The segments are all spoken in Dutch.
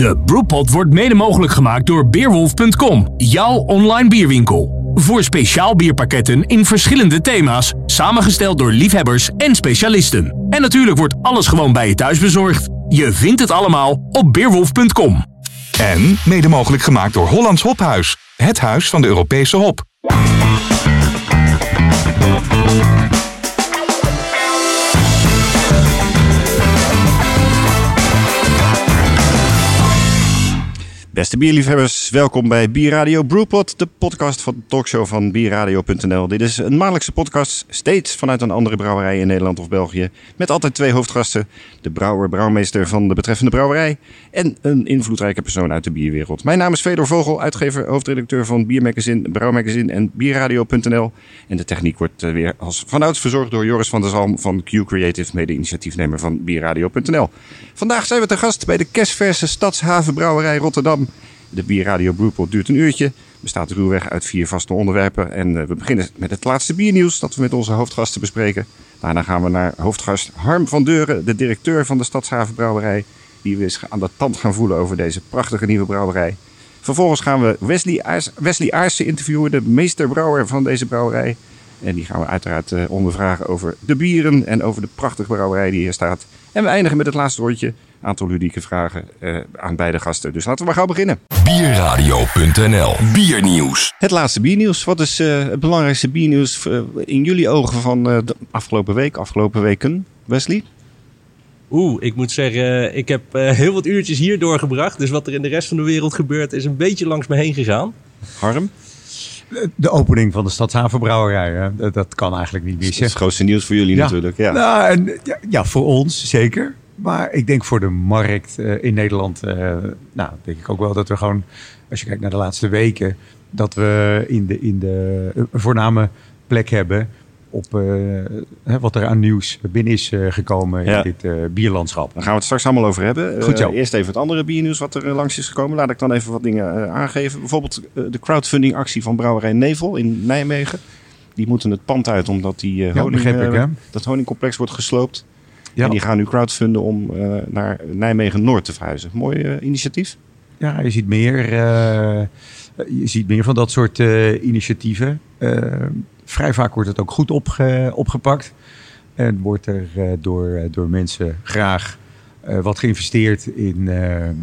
De Brewpot wordt mede mogelijk gemaakt door Beerwolf.com, jouw online bierwinkel. Voor speciaal bierpakketten in verschillende thema's, samengesteld door liefhebbers en specialisten. En natuurlijk wordt alles gewoon bij je thuis bezorgd. Je vindt het allemaal op Beerwolf.com. En mede mogelijk gemaakt door Hollands Hophuis, het huis van de Europese hop. Beste bierliefhebbers, welkom bij Bierradio Brewpot, de podcast van de talkshow van bierradio.nl. Dit is een maandelijkse podcast, steeds vanuit een andere brouwerij in Nederland of België. Met altijd twee hoofdgasten, de brouwer, brouwmeester van de betreffende brouwerij en een invloedrijke persoon uit de bierwereld. Mijn naam is Fedor Vogel, uitgever, hoofdredacteur van Biermagazine, Brouwmagazine en Bierradio.nl. En de techniek wordt eh, weer als vanouds verzorgd door Joris van der Zalm van Q Creative, mede-initiatiefnemer van Bierradio.nl. Vandaag zijn we te gast bij de kerstverse Stadshavenbrouwerij Rotterdam. De Bierradio Brewpot duurt een uurtje, bestaat ruwweg uit vier vaste onderwerpen. En eh, we beginnen met het laatste biernieuws dat we met onze hoofdgasten bespreken. Daarna gaan we naar hoofdgast Harm van Deuren, de directeur van de Stadshavenbrouwerij. Die we eens aan de tand gaan voelen over deze prachtige nieuwe brouwerij. Vervolgens gaan we Wesley, Aars, Wesley Aarsen interviewen, de meesterbrouwer van deze brouwerij. En die gaan we uiteraard eh, ondervragen over de bieren en over de prachtige brouwerij die hier staat. En we eindigen met het laatste woordje. Aantal ludieke vragen eh, aan beide gasten. Dus laten we maar gauw beginnen. Bierradio.nl Biernieuws. Het laatste biernieuws. Wat is eh, het belangrijkste biernieuws eh, in jullie ogen van eh, de afgelopen week, afgelopen weken? Wesley? Oeh, ik moet zeggen, ik heb eh, heel wat uurtjes hier doorgebracht. Dus wat er in de rest van de wereld gebeurt, is een beetje langs me heen gegaan. Harm? De opening van de Stadshavenbrouwerij, hè? Dat, dat kan eigenlijk niet Dat is missen. het grootste nieuws voor jullie Ja. natuurlijk. Ja. Nou, en, ja, ja, voor ons zeker. Maar ik denk voor de markt eh, in Nederland, eh, nou, denk ik ook wel dat we gewoon, als je kijkt naar de laatste weken, dat we in de, in de een voorname plek hebben op eh, wat er aan nieuws binnen is eh, gekomen Ja. in dit eh, bierlandschap. Daar gaan we het straks allemaal over hebben. Goed zo. Eh, eerst even het andere biernieuws wat er eh, langs is gekomen. Laat ik dan even wat dingen eh, aangeven. Bijvoorbeeld eh, de crowdfunding actie van Brouwerij Nevel in Nijmegen. Die moeten het pand uit omdat die eh, Ja, ik, eh, dat honingcomplex wordt gesloopt. Ja. En die gaan nu crowdfunden om eh, naar Nijmegen Noord te verhuizen. Mooi eh, initiatief. Ja, je ziet meer, eh, je ziet meer van dat soort initiatieven. Vrij vaak wordt het ook goed opge- opgepakt. En wordt er door, door mensen graag wat geïnvesteerd in,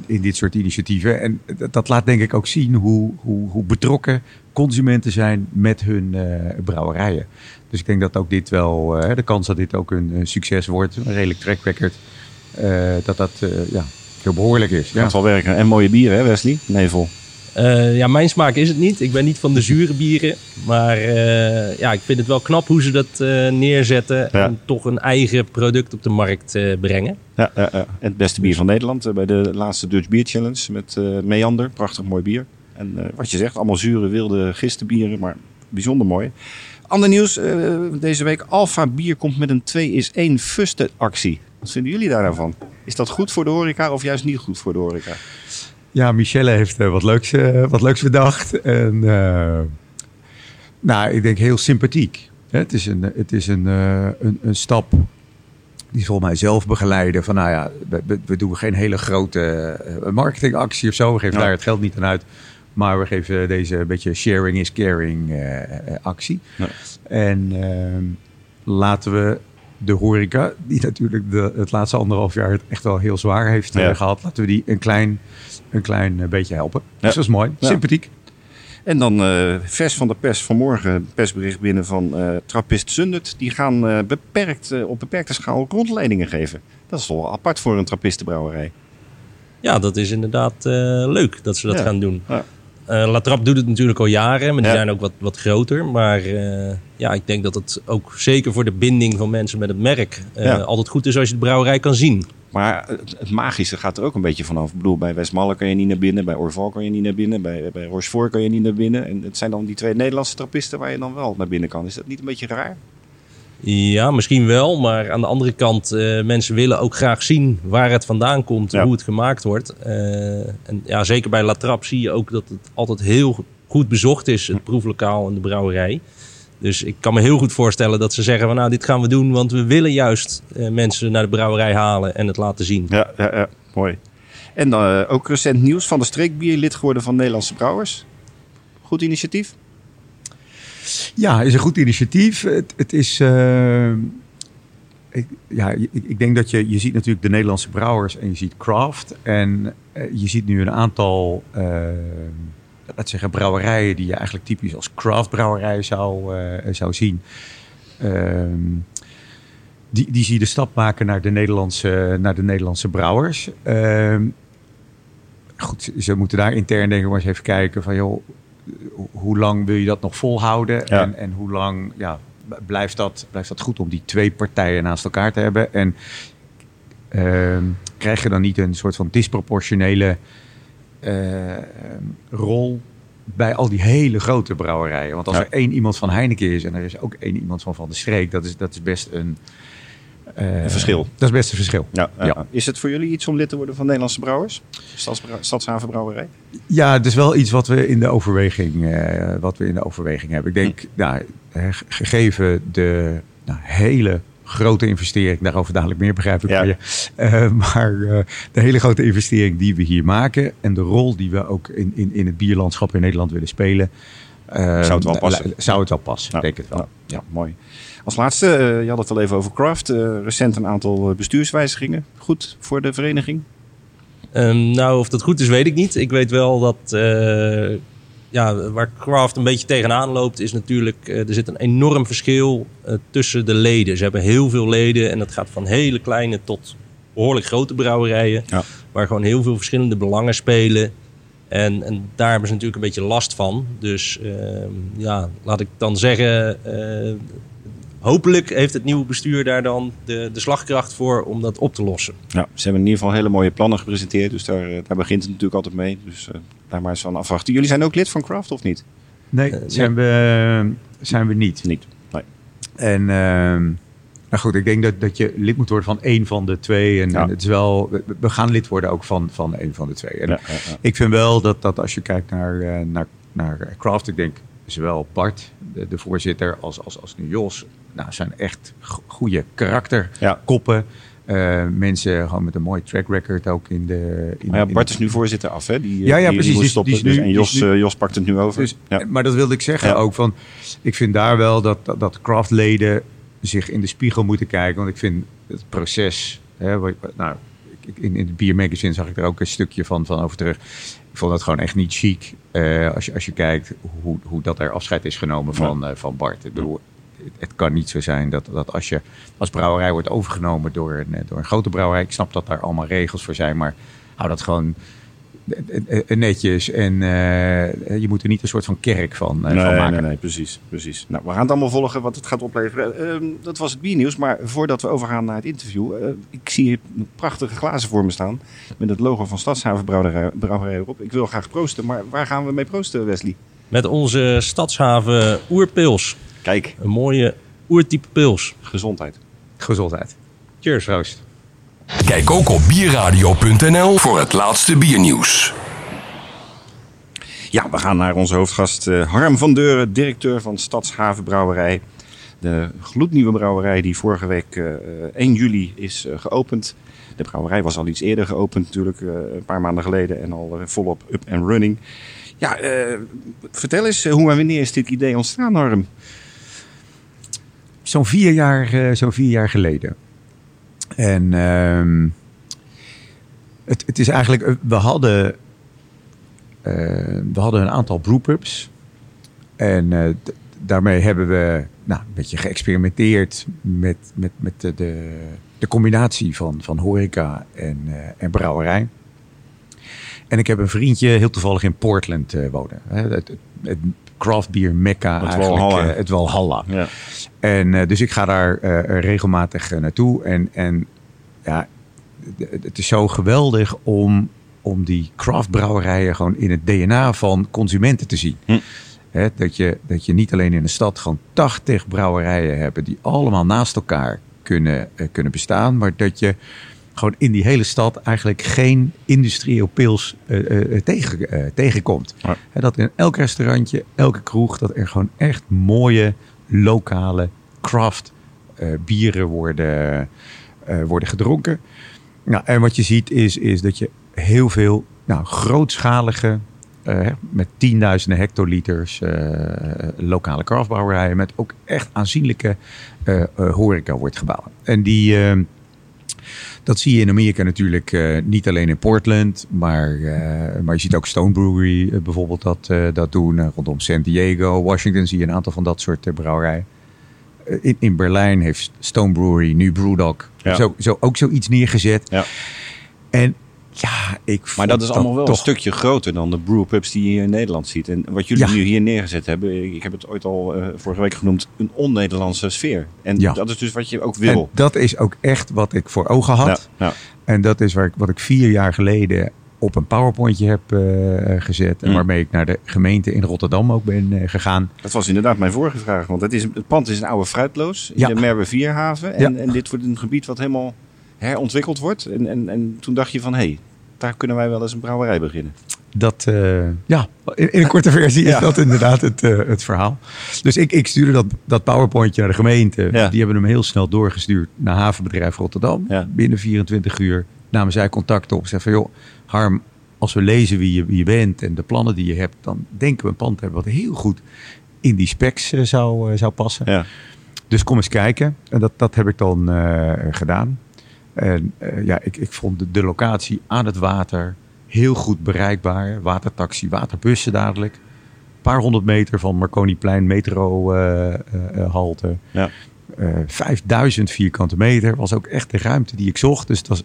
in dit soort initiatieven. En dat, dat laat denk ik ook zien hoe, hoe, hoe betrokken consumenten zijn met hun eh, brouwerijen. Dus ik denk dat ook dit wel, eh, de kans dat dit ook een, eh, succes wordt, een redelijk track record, eh, dat dat eh, ja, heel behoorlijk is. Ja. Gaat wel werken. En mooie bieren hè Wesley? Nevel. Eh, ja, mijn smaak is het niet. Ik ben niet van de zure bieren. Maar eh, ja, ik vind het wel knap hoe ze dat eh, neerzetten. Ja. En toch een eigen product op de markt eh, brengen. Ja, ja, ja. En het beste bier van Nederland bij de laatste Dutch Beer Challenge met eh, Meander. Prachtig mooi bier. En eh, wat je zegt, allemaal zure wilde gistenbieren, maar bijzonder mooi. Ander nieuws eh, deze week. Alpha Bier komt met een 2 is 1 fuste actie. Wat vinden jullie daar nou van? Is dat goed voor de horeca of juist niet goed voor de horeca? Ja, Michelle heeft eh, wat, leuks, wat leuks bedacht. En, nou, ik denk heel sympathiek. Het is een, het is een, een, een stap die volgens mij zelf begeleiden. Van nou ja, we, doen geen hele grote marketingactie of zo. We geven Ja. daar het geld niet aan uit. Maar we geven deze beetje sharing is caring eh, eh, actie. Ja. En ehm, laten we de horeca, die natuurlijk de, het laatste anderhalf jaar het echt wel heel zwaar heeft eh, Ja. gehad, laten we die een klein, een klein eh, beetje helpen. Dus dat is mooi. Ja. Sympathiek. En dan eh, vers van de pers vanmorgen, persbericht binnen van eh Trappist Zundert. Die gaan eh, beperkt, eh, op beperkte schaal rondleidingen geven. Dat is toch wel apart voor een trappistenbrouwerij. Ja, dat is inderdaad eh, leuk dat ze dat Ja. gaan doen. Ja. Eh La Trappe doet het natuurlijk al jaren, maar die Ja. zijn ook wat, wat groter. Maar eh, ja, ik denk dat het ook zeker voor de binding van mensen met het merk eh, Ja. altijd goed is als je de brouwerij kan zien. Maar het, het magische gaat er ook een beetje vanaf. Ik bedoel, bij Westmalle kan je niet naar binnen, bij Orval kan je niet naar binnen, bij, bij Rochefort kan je niet naar binnen. En het zijn dan die twee Nederlandse trappisten waar je dan wel naar binnen kan. Is dat niet een beetje raar? Ja, misschien wel. Maar aan de andere kant, eh, mensen willen ook graag zien waar het vandaan komt, Ja. hoe het gemaakt wordt. Eh, en ja, zeker bij La Trappe zie je ook dat het altijd heel goed bezocht is, het proeflokaal en de brouwerij. Dus ik kan me heel goed voorstellen dat ze zeggen van nou, dit gaan we doen, want we willen juist eh, mensen naar de brouwerij halen en het laten zien. Ja, ja, ja mooi. En uh, ook recent nieuws van de streekbier lid geworden van Nederlandse Brouwers. Goed initiatief? Ja, is een goed initiatief. Het, het is... Uh, ik, ja, ik, ik, denk dat je, je ziet natuurlijk de Nederlandse brouwers en je ziet craft. En uh, je ziet nu een aantal, laten zeggen, brouwerijen die je eigenlijk typisch als craft brouwerij zou, zou zien. Ehm, die, die zie je de stap maken naar de Nederlandse, naar de Nederlandse brouwers. Uh, goed, ze moeten daar intern denken, maar eens even kijken van joh, hoe lang wil je dat nog volhouden? En, en hoe lang ja, blijft, dat, blijft dat goed om die twee partijen naast elkaar te hebben? En uh, krijg je dan niet een soort van disproportionele uh, rol bij al die hele grote brouwerijen? Want als er één iemand van Heineken is en er is ook één iemand van Van de Streek, dat is, dat is best een een verschil. Dat is best een verschil. Ja, ja. Is het voor jullie iets om lid te worden van Nederlandse Brouwers? Stadshavenbrouwerij? Ja, het is wel iets wat we in de overweging, uh, wat we in de overweging hebben. Ik denk, hm. nou, gegeven de nou, hele grote investering, daarover dadelijk meer begrijp ik ja. je. Uh, maar uh, de hele grote investering die we hier maken en de rol die we ook in, in, in het bierlandschap in Nederland willen spelen. Uh, zou het wel passen? Zou het wel passen, ja. denk het wel. Ja, ja mooi. Als laatste, uh, je had het al even over Craft. Uh, recent een aantal bestuurswijzigingen. Goed voor de vereniging? Um, nou, of dat goed is, weet ik niet. Ik weet wel dat uh, ja, waar Craft een beetje tegenaan loopt, is natuurlijk, er zit een enorm verschil tussen de leden. Ze hebben heel veel leden en dat gaat van hele kleine tot behoorlijk grote brouwerijen. Ja. Waar gewoon heel veel verschillende belangen spelen. En, en, daar hebben ze natuurlijk een beetje last van. Dus ehm, ja, laat ik dan zeggen, hopelijk heeft het nieuwe bestuur daar dan de, de slagkracht voor om dat op te lossen. Ja, ze hebben in ieder geval hele mooie plannen gepresenteerd. Dus daar, eh, daar begint het natuurlijk altijd mee. Dus uh, daar maar eens van afwachten. Jullie zijn ook lid van Craft of niet? Nee, uh, zijn, we, zijn we niet. Niet, nee. En uh, nou goed, ik denk dat, dat je lid moet worden van één van de twee. En, ja. en het is wel, we gaan lid worden ook van, van één van de twee. En ja, ja, ik vind wel dat, dat als je kijkt naar, naar, naar Craft, ik denk zowel Bart, de, de voorzitter, als, als, als nu Jos, nou, zijn echt goede karakterkoppen. Uh, mensen gewoon met een mooi track record ook in de. In, maar ja, Bart is nu voorzitter af, hè? Die, ja, ja, die, precies. Die stoppen, die dus, nu, en Jos, uh, Jos pakt het nu over. Dus, ja. Maar dat wilde ik zeggen ja. ook. Van, ik vind daar wel dat, dat, dat craftleden zich in de spiegel moeten kijken. Want ik vind het proces. Hè, wat, nou, in, in het Beer Magazine zag ik er ook een stukje van, van over terug. Ik vond dat gewoon echt niet chic. Uh, als, je, als je kijkt hoe, hoe dat er afscheid is genomen van, van Bart. Ik bedoel, het, het, kan niet zo zijn dat, dat als je als brouwerij wordt overgenomen door een, door een grote brouwerij. Ik snap dat daar allemaal regels voor zijn, maar hou dat gewoon netjes. En uh, je moet er niet een soort van kerk van, uh, nee, van maken. Nee, nee, precies, precies. Nou, we gaan het allemaal volgen wat het gaat opleveren. Uh, dat was het biernieuws. Maar voordat we overgaan naar het interview. ik zie hier prachtige glazen voor me staan. Met het logo van Stadshaven Brouwerij, Brouwerij erop. Ik wil graag proosten. Maar waar gaan we mee proosten, Wesley? Met onze Stadshaven Oerpils. Kijk. Een mooie oertype pils. Gezondheid. Gezondheid. Cheers, Roost. Kijk ook op bierradio.nl voor het laatste biernieuws. Ja, we gaan naar onze hoofdgast uh, Harm van Deuren, directeur van Stadshaven Brouwerij. De gloednieuwe brouwerij die vorige week uh, 1 juli is uh, geopend. De brouwerij was al iets eerder geopend natuurlijk, een paar maanden geleden en al volop up and running. Ja, vertel eens, hoe en wanneer is dit idee ontstaan, Harm? Zo'n vier, jaar, zo'n vier jaar geleden. En uh, het, het, is eigenlijk, we hadden, uh, we hadden een aantal brewpubs. En daarmee hebben we nou, een beetje geëxperimenteerd met, met, met de, de, de combinatie van, van horeca en, en brouwerij. En ik heb een vriendje heel toevallig in Portland wonen. Het, het craft beer mecca het eigenlijk. Walhalla. het Walhalla. Ja. En uh, dus ik ga daar uh, regelmatig naartoe. En, en ja, het is zo geweldig om, om die craftbrouwerijen gewoon in het DNA van consumenten te zien. Hm. He, dat, je, dat je niet alleen in de stad gewoon 80 brouwerijen hebt die allemaal naast elkaar kunnen, kunnen bestaan. Maar dat je gewoon in die hele stad eigenlijk geen industrieel pils tegen, tegenkomt. Ja. He, dat in elk restaurantje, elke kroeg, dat er gewoon echt mooie lokale craft uh, bieren worden, uh, worden gedronken. Nou, en wat je ziet is, is dat je heel veel nou, grootschalige, met tienduizenden hectoliters, lokale craftbrouwerijen met ook echt aanzienlijke horeca wordt gebouwd. En die, eh, dat zie je in Amerika natuurlijk eh, niet alleen in Portland, maar, eh, maar je ziet ook Stone Brewery eh, bijvoorbeeld dat, dat doen. Rondom San Diego, Washington zie je een aantal van dat soort brouwerijen. In, in Berlijn heeft Stone Brewery, nu Brewdog, Ja. zo, zo, ook zoiets neergezet. Ja. En ja, ik Maar dat is allemaal wel toch een stukje groter dan de brewpubs die je hier in Nederland ziet. En wat jullie Ja. nu hier neergezet hebben, ik heb het ooit al eh, vorige week genoemd, een on-Nederlandse sfeer. En Ja. dat is dus wat je ook En wil. dat is ook echt wat ik voor ogen had. Ja. En dat is waar ik, wat ik vier jaar geleden op een powerpointje heb eh, gezet. En Mm. waarmee ik naar de gemeente in Rotterdam ook ben eh, gegaan. Dat was inderdaad mijn vorige vraag. Want het, is, het pand is een oude fruitloos in Ja. de Merwe Vierhaven. En, en dit wordt een gebied wat helemaal herontwikkeld wordt. En, en, en toen dacht je van, hé, hey, daar kunnen wij wel eens een brouwerij beginnen. Dat, eh, ja, in, in een korte versie is dat inderdaad het, eh, het verhaal. Dus ik, ik stuurde dat, dat powerpointje naar de gemeente. Ja. Die hebben hem heel snel doorgestuurd naar havenbedrijf Rotterdam. Ja. Binnen 24 uur namen zij contact op. Zeggen van, joh, Harm, als we lezen wie je, wie je bent en de plannen die je hebt... dan denken we een pand hebben wat heel goed in die specs eh, zou, zou passen. Dus kom eens kijken. En dat, dat heb ik dan gedaan. En eh, ja, ik, ik vond de, de locatie aan het water heel goed bereikbaar. Watertaxi, waterbussen dadelijk. Een paar honderd meter van Marconiplein metro eh, eh, halte. Ja. Eh, 5000 vierkante meter was ook echt de ruimte die ik zocht. Dus het was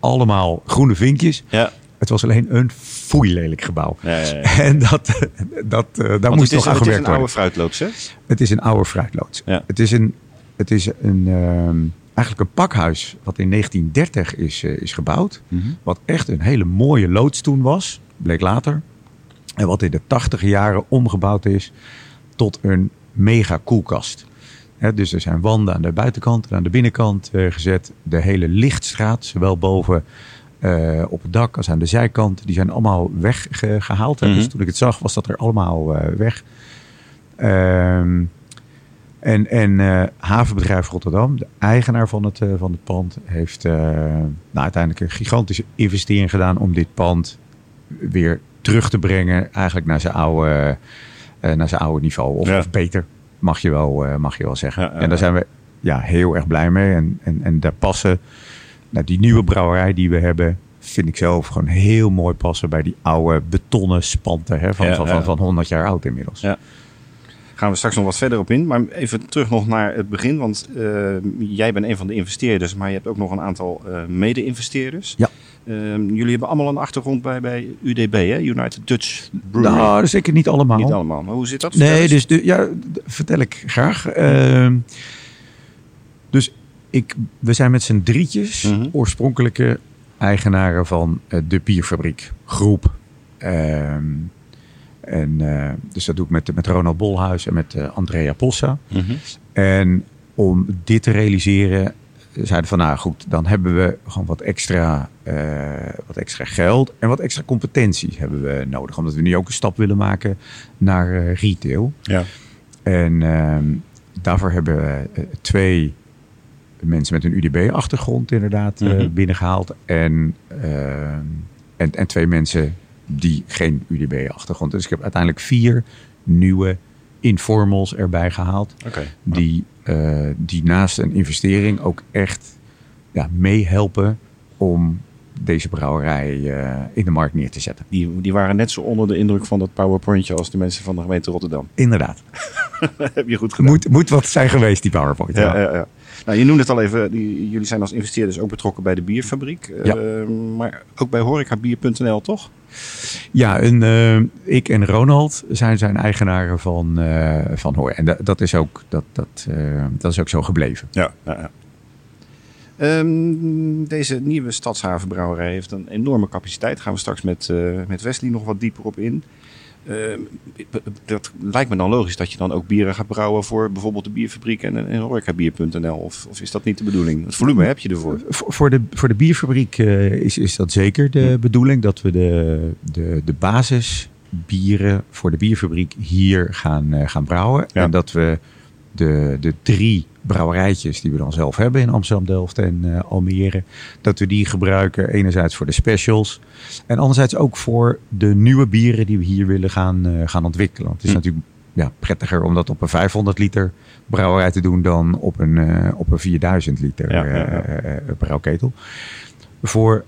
allemaal groene vinkjes. Ja. Het was alleen een foeilelijk gebouw. Ja, ja, ja. En dat, dat, eh, daar moest het is, nog aan het is gewerkt een worden. oude fruitloods, hè? Het is een oude fruitloods. Het is een, het is een ehm, eigenlijk een pakhuis wat in 1930 is, eh, is gebouwd. Mhm. Wat echt een hele mooie loods toen was, bleek later. En wat in de 80 jaren omgebouwd is tot een mega koelkast. Hè, dus er zijn wanden aan de buitenkant en aan de binnenkant eh, gezet. De hele lichtstraat, zowel boven eh, op het dak als aan de zijkant, die zijn allemaal weggehaald. Mhm. Dus toen ik het zag, was dat er allemaal weg. Ehm, en en eh, havenbedrijf Rotterdam, de eigenaar van het, eh, van het pand, heeft eh, nou, uiteindelijk een gigantische investering gedaan om dit pand weer terug te brengen, eigenlijk naar zijn oude, naar zijn oude niveau. Of, Ja. of beter, mag je wel, mag je wel zeggen. Ja, en daar zijn we ja, heel erg blij mee. En, en, en daar passen, nou, die nieuwe brouwerij die we hebben, vind ik zelf gewoon heel mooi passen bij die oude betonnen spanten hè, van, Ja, van, van, van 100 jaar oud inmiddels. Ja. Gaan we straks nog wat verder op in. Maar even terug nog naar het begin. Want eh, jij bent een van de investeerders, maar je hebt ook nog een aantal eh, mede-investeerders. Ja. Ehm, jullie hebben allemaal een achtergrond bij, bij UDB, hè? United Dutch Brewery. Nou, dat is zeker niet allemaal. Niet allemaal, maar hoe zit dat? Nee, dus de, ja, vertel ik graag. Ehm, dus ik, we zijn met z'n drietjes Mhm. oorspronkelijke eigenaren van eh, de bierfabriek groep. Ehm, en, eh, dus dat doe ik met, met Ronald Bolhuis en met eh, Andrea Possa. Mhm. En om dit te realiseren, zeiden van nou goed, dan hebben we gewoon wat extra, eh, wat extra geld en wat extra competenties hebben we nodig. Omdat we nu ook een stap willen maken naar retail. Ja. En ehm, daarvoor hebben we twee mensen met een UDB-achtergrond inderdaad Mhm. binnengehaald. En, ehm, en, en twee mensen die geen UDB-achtergrond. Dus ik heb uiteindelijk vier nieuwe informals erbij gehaald. Die, eh, die naast een investering ook echt ja, meehelpen om deze brouwerij eh, in de markt neer te zetten. Die, die waren net zo onder de indruk van dat powerpointje als de mensen van de gemeente Rotterdam. Inderdaad. heb je goed gedaan. Moet, moet wat zijn geweest, die PowerPoint. Ja, ja, ja. Nou, je noemde het al even, die- jullie zijn als investeerders ook betrokken bij de bierfabriek. Ja. Eh, maar ook bij horecabier.nl, toch? Ja, en, eh, ik en Ronald zijn zijn eigenaren van, eh van Hoor. En da- dat, is ook, dat, dat, dat is ook zo gebleven. Ja. ja, ja. Ehm, deze nieuwe stadshavenbrouwerij heeft een enorme capaciteit. Daar gaan we straks met, eh, met Wesley nog wat dieper op in. Ehm, dat lijkt me dan logisch dat je dan ook bieren gaat brouwen voor bijvoorbeeld de bierfabriek en, en horecabier.nl. Of, of is dat niet de bedoeling? Het volume heb je ervoor. Voor voor de, voor de bierfabriek eh, is, is dat zeker de bedoeling. Dat we de, de, de basisbieren voor de bierfabriek hier gaan, eh, gaan brouwen. Ja. En dat we de, de drie brouwerijtjes die we dan zelf hebben in Amsterdam, Delft en eh, Almere. Dat we die gebruiken enerzijds voor de specials. En anderzijds ook voor de nieuwe bieren die we hier willen gaan, eh, gaan ontwikkelen. Want het is Hm. natuurlijk ja, prettiger om dat op een 500 liter brouwerij te doen dan op een, eh, op een 4000 liter Ja, ja, ja. brouwketel. Voor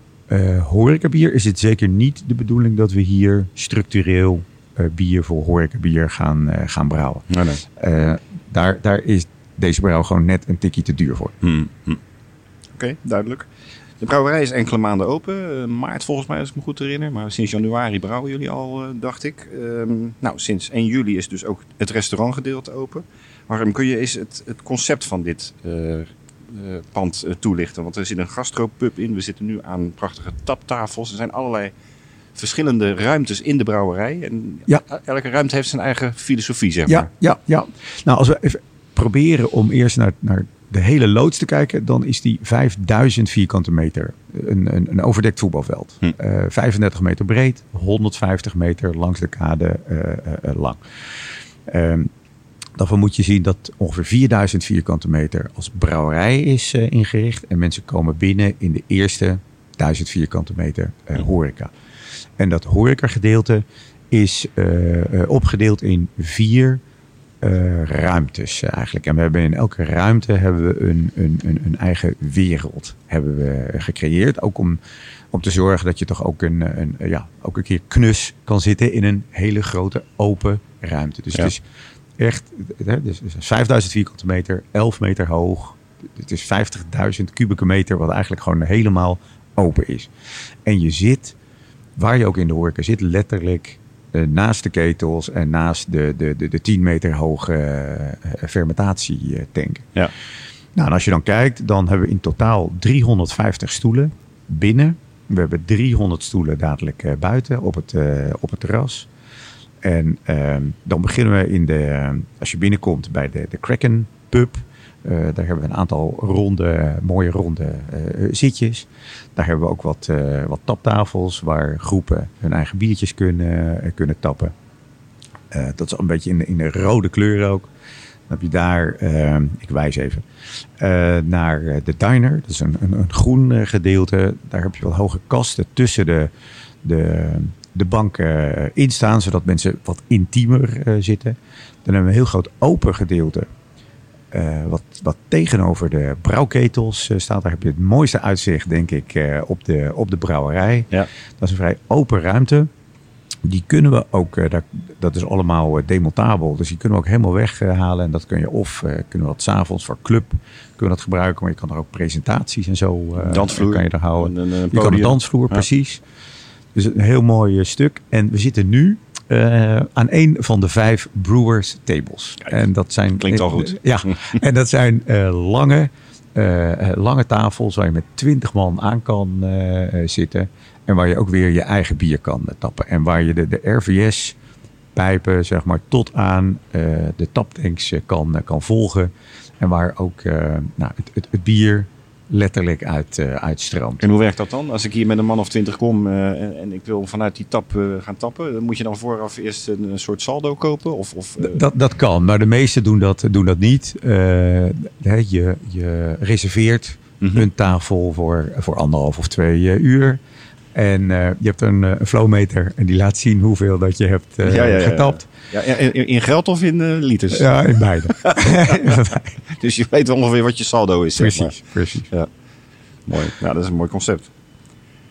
horecabier is het zeker niet de bedoeling dat we hier structureel bier voor horecabier gaan, gaan brouwen. Nee, nee. Daar, daar is deze brouw gewoon net een tikje te duur voor. Hm, hm. Oké, duidelijk. De brouwerij is enkele maanden open. Eh, maart volgens mij, als ik me goed herinner. Maar sinds januari brouwen jullie al, eh, dacht ik. Ehm, nou, sinds 1 juli is dus ook het restaurantgedeelte open. Waarom kun je eens het, het concept van dit eh, eh, pand toelichten? Want er zit een gastropub in. We zitten nu aan prachtige taptafels. Er zijn allerlei verschillende ruimtes in de brouwerij. En Ja. elke ruimte heeft zijn eigen filosofie, zeg maar. Ja, ja, ja. Nou, als we even proberen om eerst naar, naar de hele loods te kijken, dan is die 5000 vierkante meter. Een, een, een overdekt voetbalveld. Hm. Eh, 35 meter breed, 150 meter langs de kade eh, eh, eh, lang. Ehm, daarvan moet je zien dat ongeveer 4000 vierkante meter als brouwerij is eh, ingericht. En mensen komen binnen in de eerste 1000 vierkante meter eh, horeca. En dat horecagedeelte is eh, eh, opgedeeld in vier eh, ruimtes eigenlijk. En we hebben in elke ruimte hebben we een, een, een, een eigen wereld hebben we gecreëerd. Ook om, om te zorgen dat je toch ook een, een, ja, ook een keer knus kan zitten in een hele grote open ruimte. Dus Ja. het is echt, hè, dus is 5000 vierkante meter, 11 meter hoog. Het is 50.000 kubieke meter, wat eigenlijk gewoon helemaal open is. En je zit, waar je ook in de horeca zit, letterlijk naast de ketels en naast de, de, de, de 10 meter hoge eh, fermentatietanken. Ja. Nou, en als je dan kijkt, dan hebben we in totaal 350 stoelen binnen. We hebben 300 stoelen dadelijk eh, buiten op het, eh, op het terras. En ehm, dan beginnen we in de, eh, als je binnenkomt bij de, de Kraken Pub. Eh, daar hebben we een aantal ronde, mooie ronde eh, zitjes. Daar hebben we ook wat, eh, wat taptafels waar groepen hun eigen biertjes kunnen, kunnen tappen. Dat is een beetje in de, in de rode kleur ook. Dan heb je daar, ik wijs even, naar de diner. Dat is een, een, een groen gedeelte. Daar heb je wel hoge kasten tussen de, de, de banken in staan, zodat mensen wat intiemer zitten. Dan hebben we een heel groot open gedeelte. Eh, wat, wat tegenover de brouwketels eh, staat. Daar heb je het mooiste uitzicht, denk ik, eh, op, de, op de brouwerij. Ja. Dat is een vrij open ruimte. Die kunnen we ook, daar, dat is allemaal demontabel. Dus die kunnen we ook helemaal weghalen. En dat kun je of, kunnen we dat s'avonds voor club, kunnen we dat gebruiken. Maar je kan er ook presentaties en zo Dansvloer. kan je er houden. Een- een- een je kan een dansvloer, Ja. precies. Dus een heel mooi stuk. En we zitten nu eh, aan een van de vijf Brewers tables. Kijk, en dat zijn, klinkt al goed. ja, en dat zijn eh, lange, eh, lange tafels waar je met twintig man aan kan zitten. En waar je ook weer je eigen bier kan tappen. En waar je de, de RVS pijpen, zeg maar, tot aan de taptanks kan, kan volgen. En waar ook nou, het, het, het bier letterlijk uit, eh, uitstroomt. En hoe werkt dat dan? Als ik hier met een man of twintig kom eh, en, en ik wil vanuit die tap eh, gaan tappen, moet je dan vooraf eerst een, een soort saldo kopen? Of, of, Dat, dat kan, maar de meesten doen dat, doen dat niet. Hè, je, je reserveert Mhm. een tafel voor, voor anderhalf of twee uur. En eh, je hebt een, eh, een flowmeter en die laat zien hoeveel dat je hebt eh, Ja, ja, ja, ja. getapt. ja, in, in geld of in liters? Ja, in beide. Dus je weet ongeveer wat je saldo is. zeg maar. precies, precies. Mooi. Ja, dat is een mooi concept.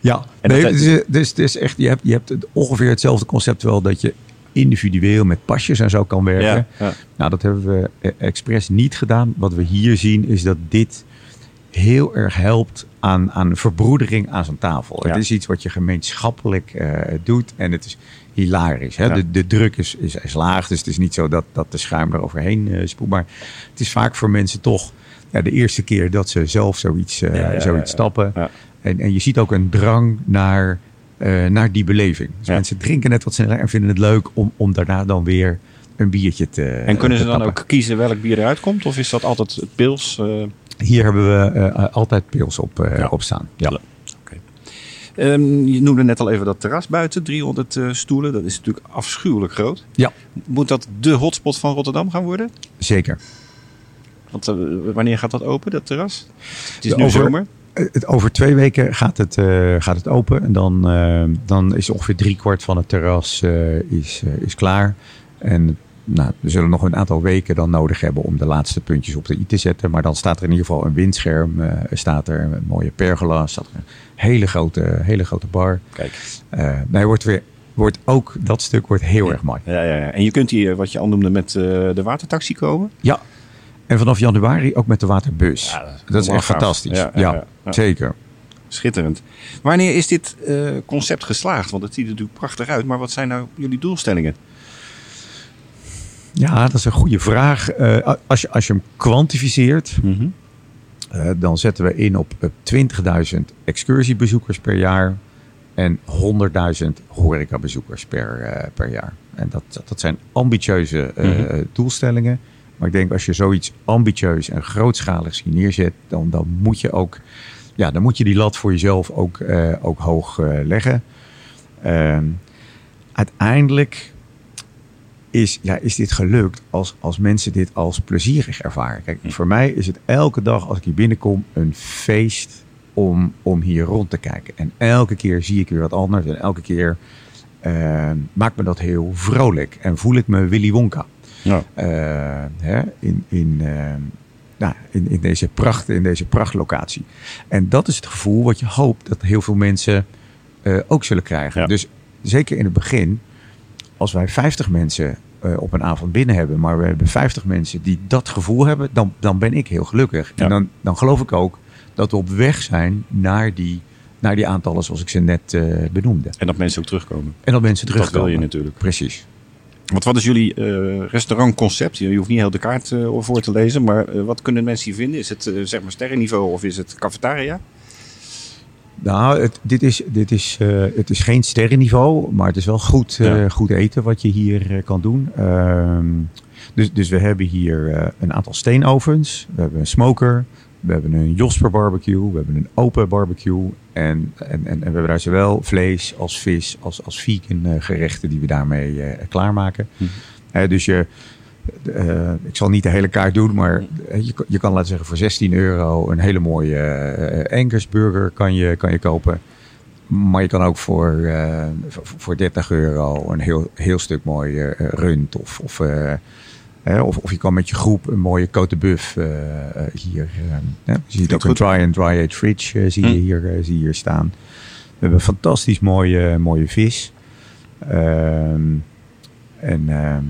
Ja, En nee, dat- dus, dus, is echt, je hebt, je hebt het ongeveer hetzelfde concept wel dat je individueel met pasjes en zo kan werken. Ja, ja. Nou, dat hebben we expres niet gedaan. Wat we hier zien is dat dit heel erg helpt aan, aan verbroedering aan zo'n tafel. Ja. Het is iets wat je gemeenschappelijk eh, doet en het is hilarisch. Hè? Ja. De, de druk is, is, is laag, dus het is niet zo dat, dat de schuim er overheen eh, spoelt. Maar het is vaak voor mensen toch ja, de eerste keer dat ze zelf zoiets, eh, zoiets stappen. En, en je ziet ook een drang naar, naar die beleving. Dus mensen drinken net wat sneller en vinden het leuk om, om daarna dan weer een biertje te En kunnen ze dan tappen. ook kiezen welk bier eruit komt? Of is dat altijd het pils? Hier hebben we eh, altijd pils op, eh, Ja. op staan. Ja. Ehm, je noemde net al even dat terras buiten, 300 eh, stoelen. Dat is natuurlijk afschuwelijk groot. ja, Moet dat de hotspot van Rotterdam gaan worden? zeker. Want wanneer gaat dat open, dat terras? Het is nu over- zomer. Het, over twee weken gaat het, gaat het open. En dan, dan is ongeveer driekwart van het terras is, is klaar. En nou, we zullen nog een aantal weken dan nodig hebben om de laatste puntjes op de i te zetten. Maar dan staat er in ieder geval een windscherm. er staat er een mooie pergola. staat er een hele grote, hele grote bar. Kijk. Nee, wordt weer, wordt ook, dat stuk wordt heel erg mooi. Ja, ja, ja. En je kunt hier, wat je al noemde, met eh, de watertaxi komen. Ja. En vanaf januari ook met de waterbus. Ja, dat is dat is wel echt gaaf. fantastisch. Ja, zeker. Schitterend. Wanneer is dit concept geslaagd? Want het ziet er natuurlijk prachtig uit. Maar wat zijn nou jullie doelstellingen? Ja, dat is een goede vraag. Eh, als, je, als je hem kwantificeert, eh, dan zetten we in op eh, 20.000 excursiebezoekers per jaar en 100.000 horecabezoekers per, eh, per jaar. En dat, dat, zijn ambitieuze eh, Mhm. doelstellingen. Maar ik denk als je zoiets ambitieus en grootschaligs hier neerzet, dan, dan moet je ook ja, dan moet je die lat voor jezelf ook, eh, ook hoog eh, leggen. Ehm, uiteindelijk is, ja, is dit gelukt als, als mensen dit als plezierig ervaren. Kijk, voor mij is het elke dag als ik hier binnenkom een feest om, om hier rond te kijken. En elke keer zie ik weer wat anders. En elke keer eh, maakt me dat heel vrolijk. En voel ik me Willy Wonka. Ja. Eh, hè, in, in, eh, nou, in, in, deze pracht, in deze prachtlocatie. En dat is het gevoel wat je hoopt dat heel veel mensen eh, ook zullen krijgen. Ja. Dus zeker in het begin, als wij 50 mensen eh, op een avond binnen hebben, maar we hebben 50 mensen die dat gevoel hebben, dan, dan ben ik heel gelukkig. Ja. En dan, dan geloof ik ook dat we op weg zijn naar die, naar die aantallen zoals ik ze net eh, benoemde. En dat mensen ook terugkomen. En dat mensen Dat wil terugkomen. je natuurlijk. Precies. Want wat is jullie eh, restaurantconcept? Je hoeft niet heel de kaart voor te lezen. Maar wat kunnen mensen hier vinden? Is het zeg maar sterrenniveau of is het cafetaria? Nou, het, dit, is, dit is, eh, het is geen sterrenniveau, maar het is wel goed, eh, goed eten wat je hier eh, kan doen. Ehm, dus, dus we hebben hier een aantal steenovens, we hebben een smoker, we hebben een Josper barbecue, we hebben een open barbecue. En, en, en, en we hebben daar zowel vlees als vis als, als vegan gerechten die we daarmee klaarmaken. Mhm. Dus je, eh, ik zal niet de hele kaart doen, maar eh, je, kan- je kan laten zeggen voor 16 euro een hele mooie eh Angus burger kan je, kan je kopen. Maar je kan ook voor, eh, voor- voor 30 euro een heel, heel stuk mooi eh, rund. Of, of, eh, of, of je kan met je groep een mooie Côte de Buff eh, eh, hier. eh. Je ziet ook een dry and dry age fridge eh, zie, je Hm. hier, eh, zie je hier staan. We hebben fantastisch mooie, mooie vis. Ehm, en ehm,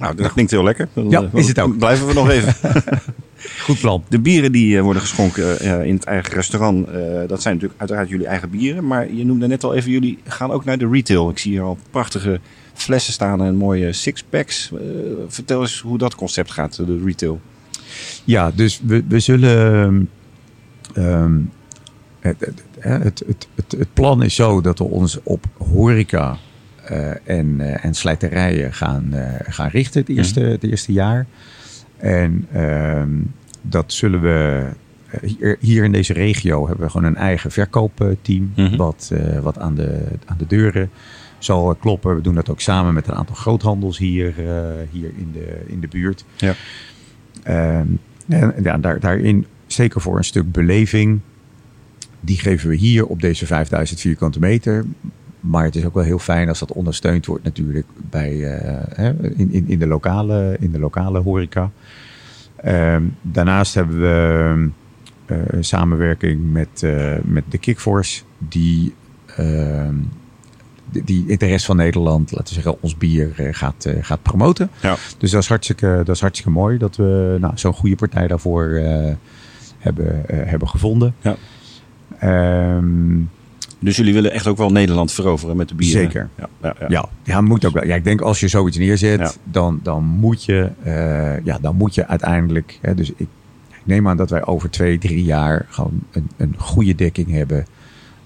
Nou, dat klinkt heel lekker. Dan, Ja, eh, is het ook. Blijven we nog even. goed plan. De bieren die eh, worden geschonken eh, in het eigen restaurant, dat zijn natuurlijk uiteraard jullie eigen bieren. Maar je noemde net al even, jullie gaan ook naar de retail. Ik zie hier al prachtige flessen staan en mooie sixpacks. Vertel eens hoe dat concept gaat, de retail. Ja, dus we, we zullen. ehm, het, het, het, het, het, plan is zo dat we ons op horeca en, eh, en slijterijen gaan, eh, gaan richten het eerste, het eerste jaar. En ehm, dat zullen we. eh, Hier, in deze regio hebben we gewoon een eigen verkoopteam. Mhm. Wat, eh, wat aan, de, aan de deuren zal kloppen. We doen dat ook samen met een aantal groothandels hier, eh, hier in, de, in de buurt. Ja. Ehm, en ja, daar, daarin, zeker voor een stuk beleving, die geven we hier op deze 5000 vierkante meter. Maar het is ook wel heel fijn als dat ondersteund wordt natuurlijk bij, eh, in, in, in, de lokale, in de lokale horeca. Ehm, daarnaast hebben we een samenwerking met, eh, met de Kickforce, die, ehm, die- die in de rest van Nederland, laten we zeggen, ons bier gaat, gaat promoten. Ja. Dus dat is hartstikke, dat is hartstikke mooi dat we nou, zo'n goede partij daarvoor hebben, hebben gevonden. Ja. Ehm, Dus jullie willen echt ook wel Nederland veroveren met de bieren? Zeker. Ja, ja, ja. ja, ja, moet ook wel. Ja, ik denk als je zoiets neerzet, dan, dan, moet je, eh, ja, dan moet je uiteindelijk. Hè, dus ik, ik neem aan dat wij over twee, drie jaar gewoon een, een goede dekking hebben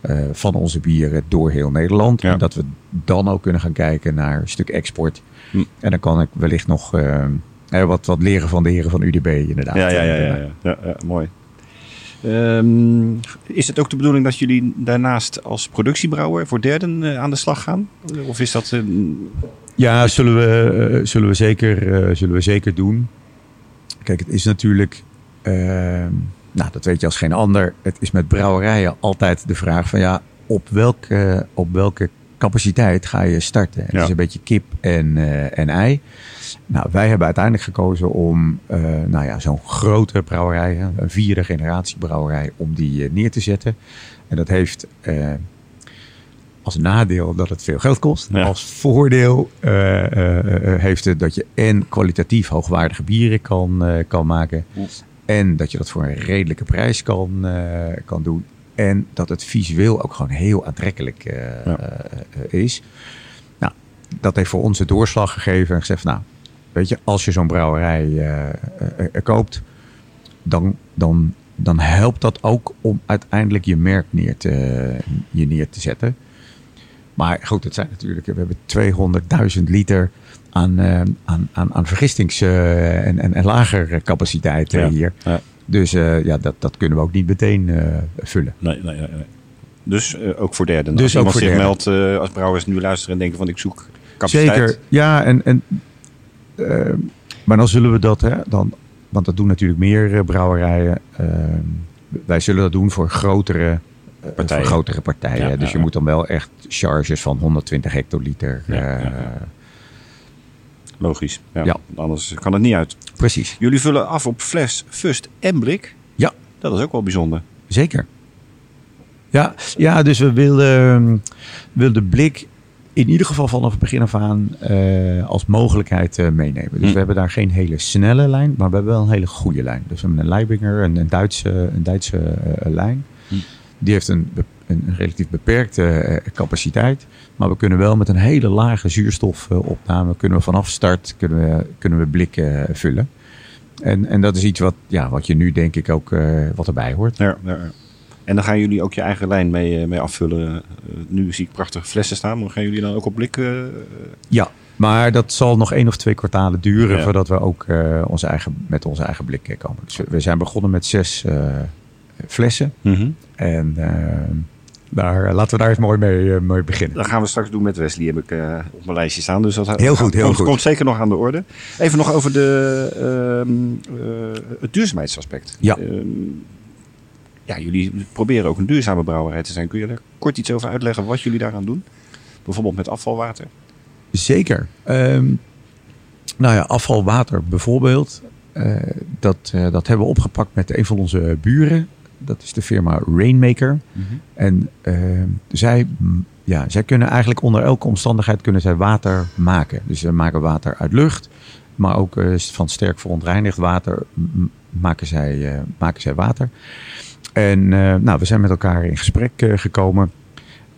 eh, van onze bieren door heel Nederland. En dat we dan ook kunnen gaan kijken naar een stuk export. Hm. En dan kan ik wellicht nog eh, wat, wat leren van de heren van UDB, inderdaad. Ja, ja, ja. ja, ja, mooi. Ehm, is het ook de bedoeling dat jullie daarnaast als productiebrouwer voor derden eh, aan de slag gaan? Of is dat... Ja, zullen we, eh, zullen we, zeker, eh, zullen we zeker doen. kijk, het is natuurlijk, ehm, nou dat weet je als geen ander. Het is met brouwerijen altijd de vraag van ja, op welke, op welke capaciteit ga je starten? Het Ja. is een beetje kip en, eh, en ei. Nou, wij hebben uiteindelijk gekozen om eh, nou ja, zo'n grote brouwerij, een vierde generatie brouwerij, om die eh, neer te zetten. En dat heeft als nadeel dat het veel geld kost. Ja. Als voordeel heeft het dat je en kwalitatief hoogwaardige bieren kan, kan maken. En dat je dat voor een redelijke prijs kan, kan doen. En dat het visueel ook gewoon heel aantrekkelijk eh, Ja. eh, eh, is. Nou, dat heeft voor ons de doorslag gegeven en gezegd: Nou, weet je, als je zo'n brouwerij koopt, dan, dan, dan helpt dat ook om uiteindelijk je merk neer te, je neer te zetten. Maar goed, het zijn natuurlijk, we hebben 200.000 liter aan, aan, aan, aan vergistings- en, en, en lagercapaciteit eh, Ja. hier. Ja. Dus eh, ja, dat, dat kunnen we ook niet meteen eh, vullen. Nee, nee, nee. nee. Dus eh, ook voor derden. Dus als ook iemand voor zich meldt, eh, als brouwers nu luisteren en denken van ik zoek capaciteit. Zeker, ja. En, en, maar dan zullen we dat, hè, dan, want dat doen natuurlijk meer brouwerijen. wij zullen dat doen voor grotere Partijen. Voor grotere partijen. Ja, dus ja, je ja. moet dan wel echt charges van 120 hectoliter. Logisch. Ja. Ja. Anders kan het niet uit. Precies, Jullie vullen af op fles, fust en blik. Ja. Dat is ook wel bijzonder. zeker. Ja, ja dus we wilden, wilden de blik in ieder geval vanaf het begin af aan eh, als mogelijkheid eh, meenemen. Dus Hm. we hebben daar geen hele snelle lijn, maar we hebben wel een hele goede lijn. Dus we hebben een Leibinger, een, een Duitse, een Duitse eh, lijn. Hm. Die heeft een, een relatief beperkte eh, capaciteit. Maar we kunnen wel met een hele lage zuurstofopname, kunnen we vanaf start kunnen we, kunnen we blikken eh, vullen. En, en dat is iets wat, ja, wat je nu denk ik ook eh, wat erbij hoort. Ja, ja, ja. En dan gaan jullie ook je eigen lijn mee, mee afvullen. Nu zie ik prachtige flessen staan, maar gaan jullie dan ook op blik? Ja, maar dat zal nog één of twee kwartalen duren voordat we ook onze eigen, met onze eigen blik komen. Dus we, zijn begonnen met zes flessen. En eh, daar, laten we daar eens mooi mee, eh, mee beginnen. Dat gaan we straks doen met Wesley, heb ik eh, op mijn lijstje staan. Dus dat Heel goed, heel komt, goed. komt zeker nog aan de orde. Even nog over de, ehm, eh, het duurzaamheidsaspect. Ja. Ehm, ja, jullie proberen ook een duurzame brouwerij te zijn. Kun je daar kort iets over uitleggen wat jullie daaraan doen? Bijvoorbeeld met afvalwater. Zeker. Ehm, nou ja, afvalwater bijvoorbeeld. eh, dat, eh, dat hebben we opgepakt met een van onze buren. Dat is de firma Rainmaker. En ehm, zij, mm, ja, zij kunnen eigenlijk onder elke omstandigheid kunnen zij water maken. Dus ze maken water uit lucht. Maar ook eh, van sterk verontreinigd water maken zij, eh, maken zij water. En eh, nou, we zijn met elkaar in gesprek gekomen.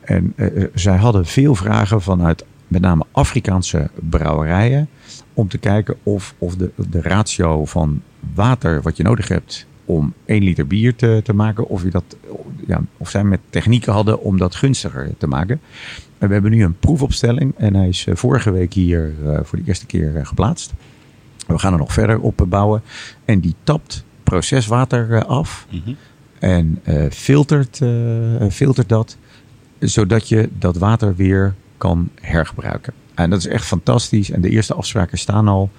En zij hadden veel vragen vanuit met name Afrikaanse brouwerijen. Om te kijken of, of de, de ratio van water wat je nodig hebt om 1 liter bier te, te maken. Of, je dat, ja, of zij met technieken hadden om dat gunstiger te maken. En we hebben nu een proefopstelling. En hij is eh, vorige week hier eh, voor de eerste keer eh, geplaatst. We gaan er nog verder op bouwen. En die tapt proceswater af. En eh, filtert, filtert dat, zodat je dat water weer kan hergebruiken. En dat is echt fantastisch. En de eerste afspraken staan al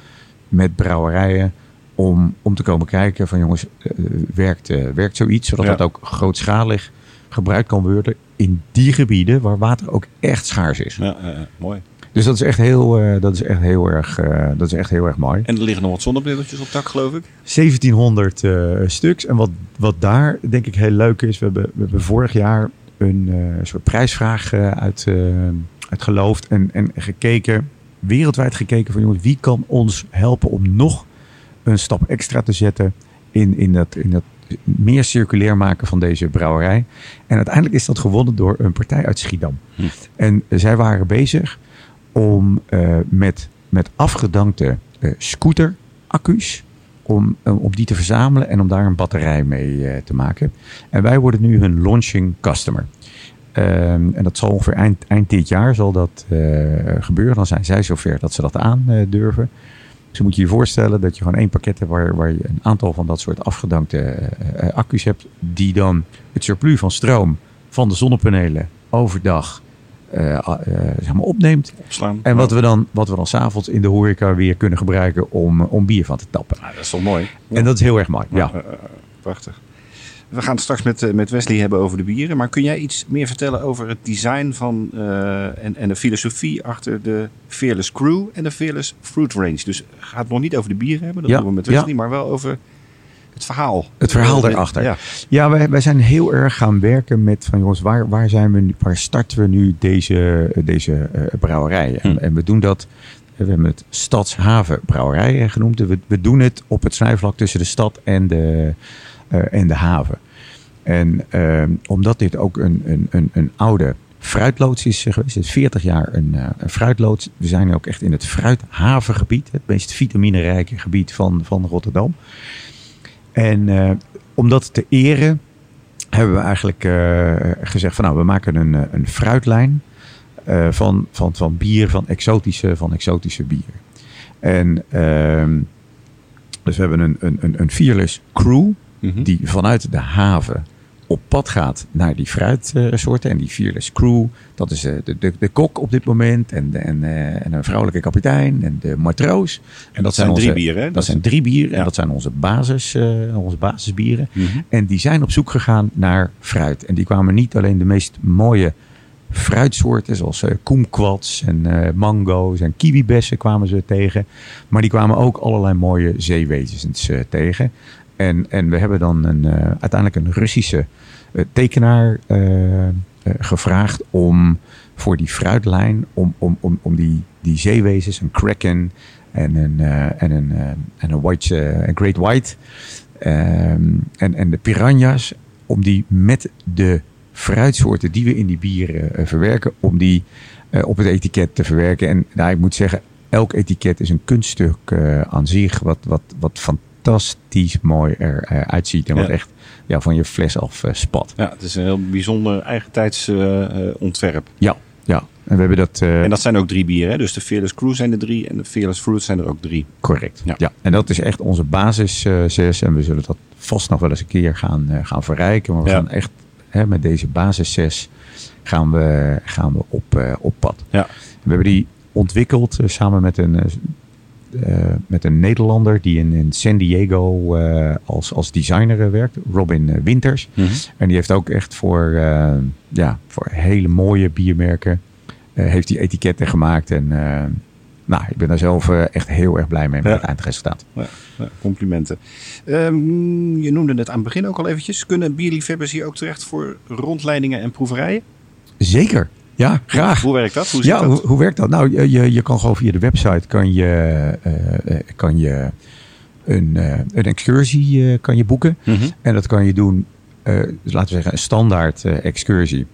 met brouwerijen om, om te komen kijken van jongens, eh, werkt, eh, werkt zoiets, zodat Ja. dat ook grootschalig gebruikt kan worden in die gebieden waar water ook echt schaars is. Ja, mooi. Dus dat is echt heel, eh, dat is echt heel, erg, dat is echt heel erg mooi. En er liggen nog wat zonnebrilletjes op dak, geloof ik. 1700 eh, stuks. En wat, wat daar denk ik heel leuk is, we hebben, we hebben vorig jaar een soort prijsvraag uit, eh, uitgeloofd en, en gekeken, wereldwijd gekeken van jongens, wie kan ons helpen om nog een stap extra te zetten in, in, dat, in dat meer circulair maken van deze brouwerij. En uiteindelijk is dat gewonnen door een partij uit Schiedam. Hm. En zij waren bezig om eh, met, met afgedankte eh, scooteraccu's om, eh, om die te verzamelen en om daar een batterij mee te maken. En wij worden nu hun launching customer. Ehm, en dat zal ongeveer eind, eind dit jaar zal dat gebeuren. Dan zijn zij zover dat ze dat aandurven. durven. Dus je moet je je voorstellen dat je gewoon één pakket hebt waar, waar je een aantal van dat soort afgedankte eh, eh, accu's hebt. Die dan het surplus van stroom van de zonnepanelen overdag eh, eh, zeg maar opneemt. Opslaan. En wat we dan, wat we dan s'avonds in de horeca weer kunnen gebruiken om, om bier van te tappen. Nou, dat is toch mooi. En dat is heel erg mooi. Ja. Eh, eh, prachtig. We gaan het straks met, eh, met Wesley hebben over de bieren. Maar kun jij iets meer vertellen over het design van eh, en, en de filosofie achter de Fearless Crew en de Fearless Fruit Range? Dus gaat het nog niet over de bieren hebben, dat Ja, doen we met ja. Wesley, maar wel over het verhaal. Het verhaal Eh, daarachter. Ja. Ja, wij, wij zijn heel erg gaan werken met van jongens, waar, waar, zijn we nu, waar starten we nu deze, deze eh, brouwerijen? En, Hm. en we doen dat, we hebben het Stadshaven Brouwerijen genoemd. We, we doen het op het snijvlak tussen de stad en de, en de haven. En ehm, omdat dit ook een, een, een, een oude fruitloods is eh, geweest, het is 40 jaar een, eh, een fruitloods. We zijn ook echt in het fruithavengebied, het meest vitaminerijke gebied van, van Rotterdam. En eh, om dat te eren hebben we eigenlijk eh, gezegd van nou, we maken een, eh, een fruitlijn eh, van, van, van bier, van exotische, van exotische bieren. En ehm, dus we hebben een, een, een, een fearless crew Mhm. die vanuit de haven op pad gaat naar die fruitsoorten. en die fearless crew, dat is eh, de, de, de kok op dit moment en, en, eh, en een vrouwelijke kapitein en de matroos. En dat, zijn onze, drie bieren? Dat, Dat zijn drie bieren Ja. en dat zijn onze, basis, eh, onze basisbieren. Mhm. En die zijn op zoek gegaan naar fruit. En die kwamen niet alleen de meest mooie fruitsoorten, zoals koemkwats en mango's en kiwibessen kwamen ze tegen. Maar die kwamen ook allerlei mooie zeewezens tegen. En, en we hebben dan een, eh, uiteindelijk een Russische eh, tekenaar eh, gevraagd om voor die fruitlijn, om, om, om, om die, die zeewezens, een kraken en een, en een, en een white, een great white ehm, en, en de piranha's, om die met de fruitsoorten die we in die bieren verwerken, om die op het etiket te verwerken. En nou, ik moet zeggen, elk etiket is een kunststuk aan zich, wat, wat, wat fantastisch mooi eruit uitziet en wat echt ja, van je fles af eh, spat. Ja, het is een heel bijzonder eigentijds eh, eh, ontwerp. Ja, ja. En we hebben dat, eh, En dat zijn ook drie bieren, hè? Dus de Fearless Crew zijn er drie en de Fearless Fruit zijn er ook drie. correct. Ja. Ja. En dat is echt onze basis eh, zes. En we zullen dat vast nog wel eens een keer gaan, eh, gaan verrijken. Maar we Ja. gaan echt hè, met deze basis zes gaan we, gaan we op, eh, op pad. Ja. We hebben die ontwikkeld eh, samen met een, eh, eh, met een Nederlander die in, in San Diego eh, als, als designer eh, werkt, Robin eh, Winters. En die heeft ook echt voor, eh, ja, voor hele mooie biermerken eh, heeft die etiketten gemaakt. En eh, nou, ik ben daar zelf eh, echt heel erg blij mee met Ja. het eindresultaat. Ja, ja, complimenten. Ehm, je noemde het aan het begin ook al eventjes. Kunnen bierliefhebbers hier ook terecht voor rondleidingen en proeverijen? Zeker. Ja, graag. Hoe werkt dat? Hoe ja, dat? hoe, hoe werkt dat? Nou, je, je, je kan gewoon via de website kan je, eh, eh, kan je een, eh, een excursie eh, kan je boeken. Mhm. En dat kan je doen, dus laten we zeggen, een standaard excursie.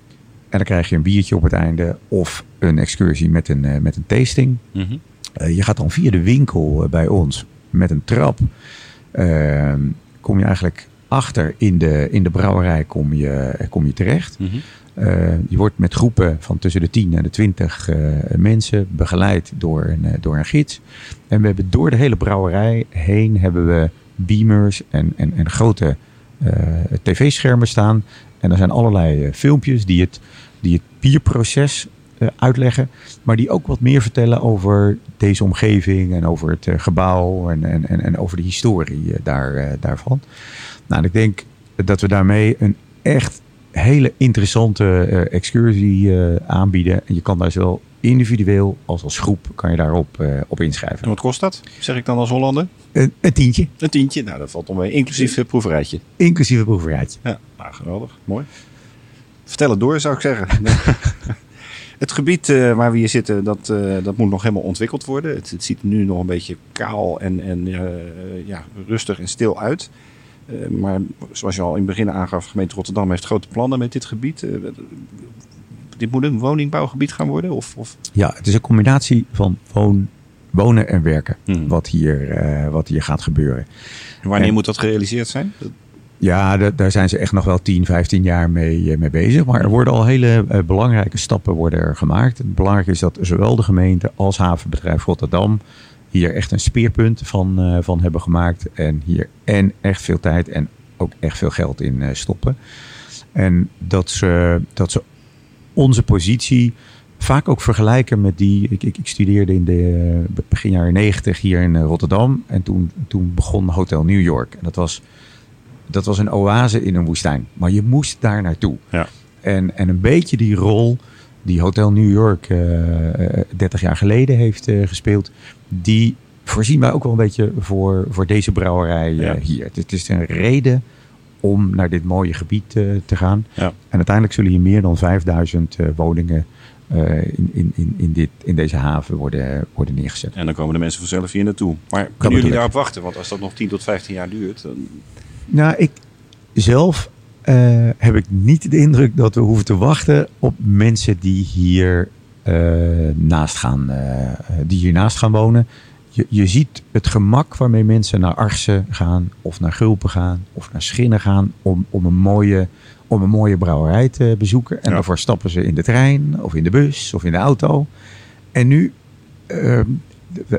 En dan krijg je een biertje op het einde of een excursie met een, met een tasting. Mhm. Je gaat dan via de winkel bij ons met een trap. ehm, kom je eigenlijk achter in de, in de brouwerij kom je, kom je terecht. Eh, je wordt met groepen van tussen de 10 en de 20 eh, mensen begeleid door een, eh, door een gids. En we hebben door de hele brouwerij heen hebben we beamers en, en, en grote eh, tv-schermen staan. En er zijn allerlei eh, filmpjes die het, die het bierproces eh, uitleggen. Maar die ook wat meer vertellen over deze omgeving en over het eh, gebouw en, en, en, over de historie eh, daar, eh, daarvan. Nou, ik denk dat we daarmee een echt hele interessante eh, excursie eh, aanbieden. En je kan daar zowel individueel als als groep kan je daarop eh, op En inschrijven. wat kost dat? Zeg ik dan als Hollander? Een, een tientje, Een tientje. Nou, dat valt om mee. Inclusief het proeverijtje. inclusief een proeverijtje. Ja, nou, geweldig. Mooi. Vertel het door, zou ik zeggen. het gebied waar we hier zitten, dat, dat moet nog helemaal ontwikkeld worden. Het, het ziet er nu nog een beetje kaal en, en ja, rustig en stil uit. Eh, maar zoals je al in het begin aangaf, gemeente Rotterdam heeft grote plannen met dit gebied. Eh, dit moet een woningbouwgebied gaan worden? Of, of? Ja, het is een combinatie van woon, wonen en werken. Hmm. Wat, hier, eh, wat hier gaat gebeuren. Wanneer En- moet dat gerealiseerd zijn? Ja, da- daar zijn ze echt nog wel 10, 15 jaar mee, mee bezig. Maar er worden al hele belangrijke stappen worden er gemaakt. Het belangrijke is dat zowel de gemeente als havenbedrijf Rotterdam hier echt een speerpunt van, eh, van hebben gemaakt. En hier en echt veel tijd en ook echt veel geld in eh, stoppen. En dat ze, dat ze onze positie vaak ook vergelijken met die. Ik, ik, ik studeerde in de eh, begin jaren negentig hier in Rotterdam. En toen, toen begon Hotel New York. En dat was, dat was een oase in een woestijn. Maar je moest daar naartoe. Ja. En, en een beetje die rol die Hotel New York eh, eh, 30 jaar geleden heeft eh, gespeeld. Die voorzien wij ook wel een beetje voor, voor deze brouwerij eh, Ja. hier. Het, het is een reden om naar dit mooie gebied eh, te gaan. Ja. En uiteindelijk zullen hier meer dan 5000 eh, woningen eh, in, in, in, in, dit, in deze haven worden, worden neergezet. En dan komen de mensen vanzelf hier naartoe. Maar kunnen jullie daarop wachten? Want als dat nog 10 tot 15 jaar duurt, dan... Nou, ik zelf eh, heb ik niet de indruk dat we hoeven te wachten op mensen die hier eh, naast gaan, eh, die hiernaast gaan wonen. Je, je ziet het gemak waarmee mensen naar Arsen gaan, of naar Gulpen gaan, of naar Schinnen gaan om, om, een, mooie, om een mooie brouwerij te bezoeken. En Ja. daarvoor stappen ze in de trein, of in de bus, of in de auto. En nu,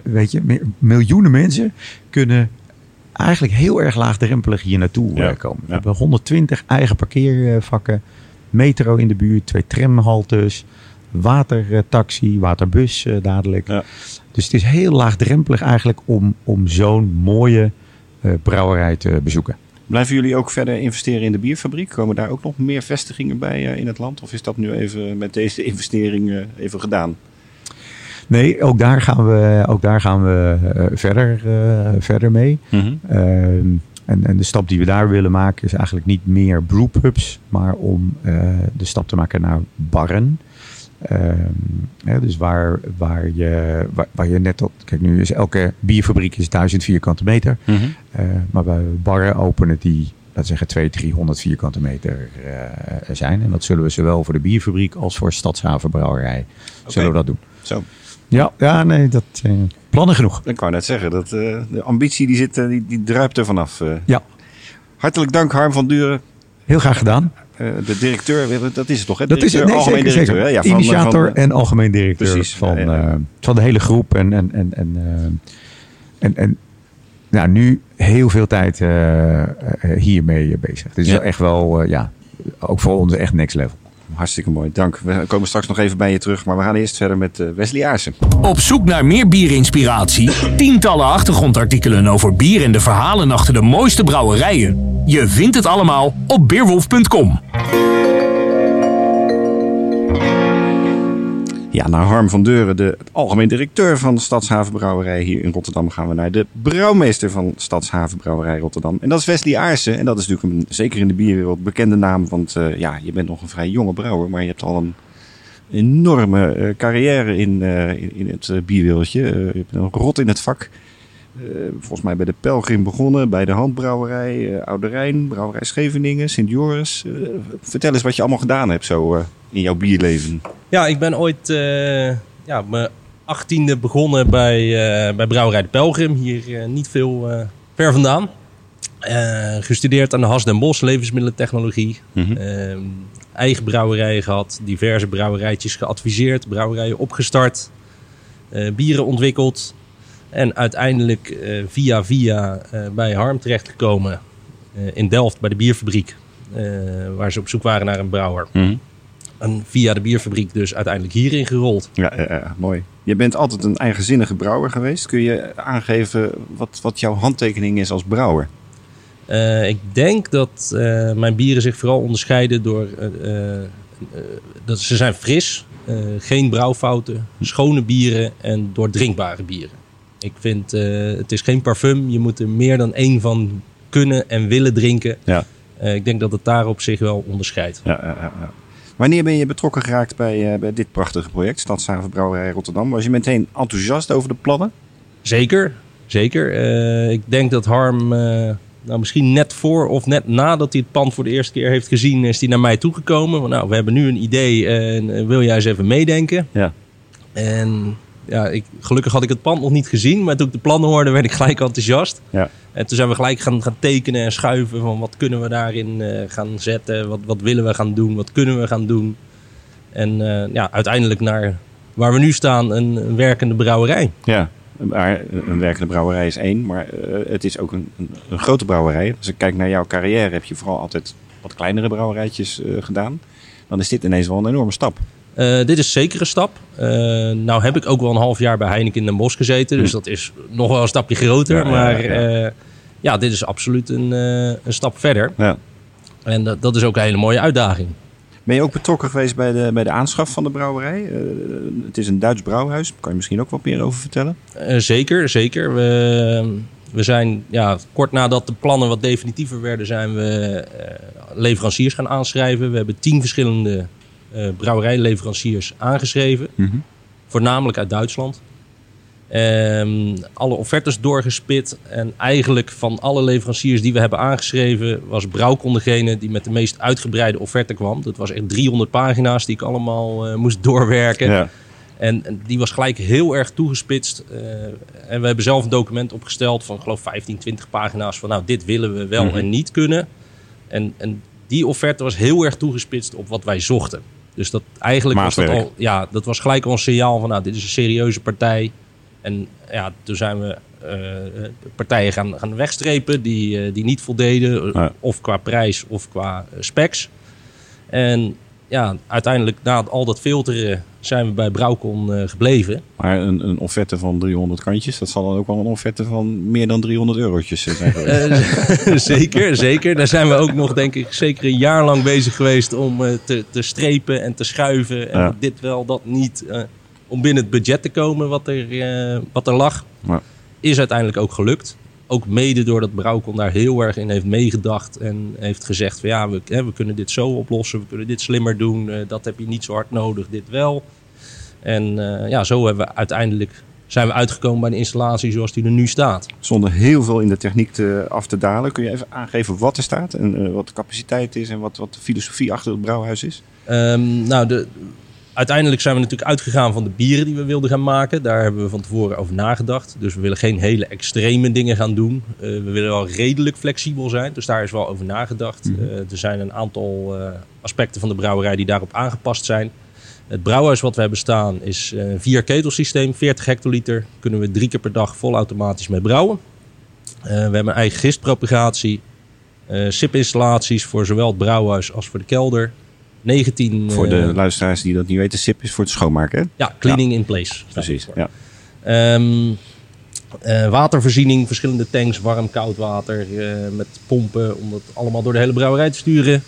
weet je, miljoenen mensen kunnen eigenlijk heel erg laagdrempelig hier naartoe Ja, eh, komen. We ja. hebben 120 eigen parkeervakken, metro in de buurt, twee tramhaltes, watertaxi, waterbus eh, dadelijk. Ja. Dus het is heel laagdrempelig eigenlijk om, om zo'n mooie eh, brouwerij te bezoeken. Blijven jullie ook verder investeren in de bierfabriek? Komen daar ook nog meer vestigingen bij in het land? Of is dat nu even met deze investering even gedaan? Nee, ook daar gaan we, ook daar gaan we eh, verder, eh, verder mee. Ehm, en, en de stap die we daar willen maken is eigenlijk niet meer brewpubs, maar om eh, de stap te maken naar barren. Ehm, hè, dus waar, waar, je, waar, waar je net op. Kijk, nu is elke bierfabriek is 1000 vierkante meter. Mhm. Eh, maar bij barren openen die, laten we zeggen, 200, 300 vierkante meter zijn. En dat zullen we zowel voor de bierfabriek als voor Stadshavenbrouwerij zullen we dat doen. Zo, Ja, ja nee, dat eh, plannen genoeg. ik wou net zeggen, dat, eh, de ambitie die, zit, eh, die, die druipt er vanaf. eh. Ja, Hartelijk dank Harm van Duren, heel graag gedaan. eh, de directeur. Dat is het toch? Hè? Dat is het, nee, algemeen zeker, directeur. zeker. Ja, van- Initiator van- en algemeen directeur Precies, van, ja, ja. eh, van de hele groep. En, en, en, en, eh, en, en nou, nu heel veel tijd eh, eh, hiermee bezig. Dit is Ja. echt wel, eh, ja, ook voor ons echt next level. Hartstikke mooi, dank. We komen straks nog even bij je terug, maar we gaan eerst verder met eh, Wesley Aarsen. Op zoek naar meer bierinspiratie? Tientallen achtergrondartikelen over bier en de verhalen achter de mooiste brouwerijen. Je vindt het allemaal op beerwolf.com. Ja, naar Harm van Deuren, de algemeen directeur van Stadshavenbrouwerij hier in Rotterdam, gaan we naar de brouwmeester van Stadshavenbrouwerij Rotterdam. En dat is Wesley Aarsen. En dat is natuurlijk een, zeker in de bierwereld bekende naam, want eh, ja, je bent nog een vrij jonge brouwer, maar je hebt al een enorme eh, carrière in, eh, in, in het bierwereldje. Je bent een rot in het vak. Eh, volgens mij bij de Pelgrim begonnen, bij de Handbrouwerij, Oude Rijn, Brouwerij Scheveningen, Sint Joris. Eh, vertel eens wat je allemaal gedaan hebt zo in jouw bierleven. Ja, ik ben ooit ja, mijn achttiende begonnen bij, bij Brouwerij de Pelgrim. Hier niet veel ver vandaan. Gestudeerd aan de Has den Bosch, levensmiddelentechnologie. Mhm. Eigen brouwerijen gehad, diverse brouwerijtjes geadviseerd, brouwerijen opgestart, bieren ontwikkeld. En uiteindelijk eh, via via eh, bij Harm terechtgekomen eh, in Delft bij de bierfabriek. waar ze op zoek waren naar een brouwer. Mhm. En via de bierfabriek dus uiteindelijk hierin gerold. Ja, ja, ja, mooi. Je bent altijd een eigenzinnige brouwer geweest. Kun je aangeven wat, wat jouw handtekening is als brouwer? Ik denk dat mijn bieren zich vooral onderscheiden door... dat ze zijn fris, geen brouwfouten, schone bieren en doordrinkbare bieren. Ik vind, eh, het is geen parfum. Je moet er meer dan één van kunnen en willen drinken. Ja. Eh, ik denk dat het daarop zich wel onderscheidt. Ja, ja, ja. Wanneer ben je betrokken geraakt bij, eh, bij dit prachtige project, Stadshaven Brouwerij Rotterdam? Was je meteen enthousiast over de plannen? Zeker, zeker. Ik denk dat Harm, nou misschien net voor of net nadat hij het pand voor de eerste keer heeft gezien, is hij naar mij toegekomen. Van, nou, we hebben nu een idee en wil jij eens even meedenken? Ja. En ja, ik, gelukkig had ik het pand nog niet gezien, maar toen ik de plannen hoorde, werd ik gelijk enthousiast. Ja. En toen zijn we gelijk gaan, gaan tekenen en schuiven van wat kunnen we daarin eh, gaan zetten, wat, wat willen we gaan doen, wat kunnen we gaan doen. En eh, ja, uiteindelijk naar waar we nu staan, een, een werkende brouwerij. Ja, maar een werkende brouwerij is één, maar eh, het is ook een, een, een grote brouwerij. Als ik kijk naar jouw carrière, heb je vooral altijd wat kleinere brouwerijtjes eh, gedaan. Dan is dit ineens wel een enorme stap. Eh, dit is zeker een stap. Uh, nou heb ik ook wel een half jaar bij Heineken in Den Bosch gezeten. Dus dat is nog wel een stapje groter. Ja, maar ja. ja, ja, dit is absoluut een, een stap verder. Ja. En dat, dat is ook een hele mooie uitdaging. Ben je ook betrokken geweest bij de, bij de aanschaf van de brouwerij? Uh, het is een Duits brouwhuis. Kan je misschien ook wat meer over vertellen? Uh, zeker, zeker. We, we zijn ja, kort nadat de plannen wat definitiever werden, zijn we uh, leveranciers gaan aanschrijven. We hebben tien verschillende brouwerijleveranciers aangeschreven. Mhm. Mm -hmm. Voornamelijk uit Duitsland. Um, alle offertes doorgespit. En eigenlijk van alle leveranciers die we hebben aangeschreven, was Brouwkon degene die met de meest uitgebreide offerte kwam. Dat was echt 300 pagina's die ik allemaal uh, moest doorwerken. Ja. En, en, die was gelijk heel erg toegespitst. Uh, en we hebben zelf een document opgesteld van, geloof 15, 20 pagina's. Van nou, dit willen we wel mm -hmm. en niet kunnen. En, en die offerte was heel erg toegespitst op wat wij zochten. Dus dat eigenlijk was dat al, ja, dat was gelijk al een signaal van, nou, dit is een serieuze partij. En ja, toen zijn we uh, partijen gaan, gaan wegstrepen die, uh, die niet voldeden. Ja. Of qua prijs of qua specs. En ja, uiteindelijk na al dat filteren zijn we bij Brouwcon uh, gebleven. Maar een, een offerte van 300 kantjes, dat zal dan ook wel een offerte van meer dan 300 eurotjes zijn geweest. zeker, zeker. Daar zijn we ook nog denk ik zeker een jaar lang bezig geweest om te, te strepen en te schuiven. En Ja. dit wel, dat niet om binnen het budget te komen wat er, wat er lag. Ja. Is uiteindelijk ook gelukt. Ook mede doordat Brouwkon daar heel erg in heeft meegedacht. En heeft gezegd van ja, we, hè, we kunnen dit zo oplossen. We kunnen dit slimmer doen. Uh, dat heb je niet zo hard nodig, dit wel. En uh, ja, zo hebben we uiteindelijk zijn we uitgekomen bij de installatie zoals die er nu staat. Zonder heel veel in de techniek te, af te dalen. Kun je even aangeven wat er staat en wat de capaciteit is en wat, wat de filosofie achter het brouwhuis is? Um, nou, de, uiteindelijk zijn we natuurlijk uitgegaan van de bieren die we wilden gaan maken. Daar hebben we van tevoren over nagedacht. Dus we willen geen hele extreme dingen gaan doen. Uh, we willen wel redelijk flexibel zijn. Dus daar is wel over nagedacht. Mhm. Uh, er zijn een aantal uh, aspecten van de brouwerij die daarop aangepast zijn. Het brouwhuis wat we hebben staan is een vier ketelsysteem, 40 hectoliter. Kunnen we drie keer per dag volautomatisch mee brouwen. we hebben een eigen gistpropagatie. SIP-installaties voor zowel het brouwhuis als voor de kelder. 19... Voor de uh, luisteraars die dat niet weten, SIP is voor het schoonmaken, hè? Ja, cleaning ja. in place. Precies, ja. Um, uh, watervoorziening, verschillende tanks, warm, koud water uh, met pompen om dat allemaal door de hele brouwerij te sturen.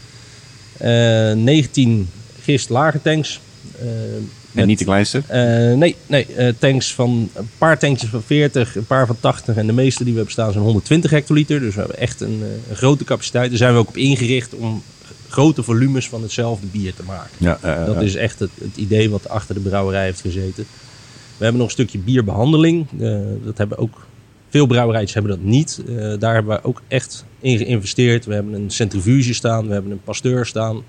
19 gist lage tanks. en niet de kleinste? nee, nee tanks van een paar tankjes van 40, een paar van 80 en de meeste die we hebben staan zijn 120 hectoliter. Dus we hebben echt een, een grote capaciteit. Daar zijn we ook op ingericht om grote volumes van hetzelfde bier te maken. Ja, uh, dat is echt het, het, idee wat achter de brouwerij heeft gezeten. We hebben nog een stukje bierbehandeling. Uh, dat hebben ook veel brouwerijtjes hebben dat niet. Uh, daar hebben we ook echt in geïnvesteerd. We hebben een centrifuge staan, we hebben een pasteur staan,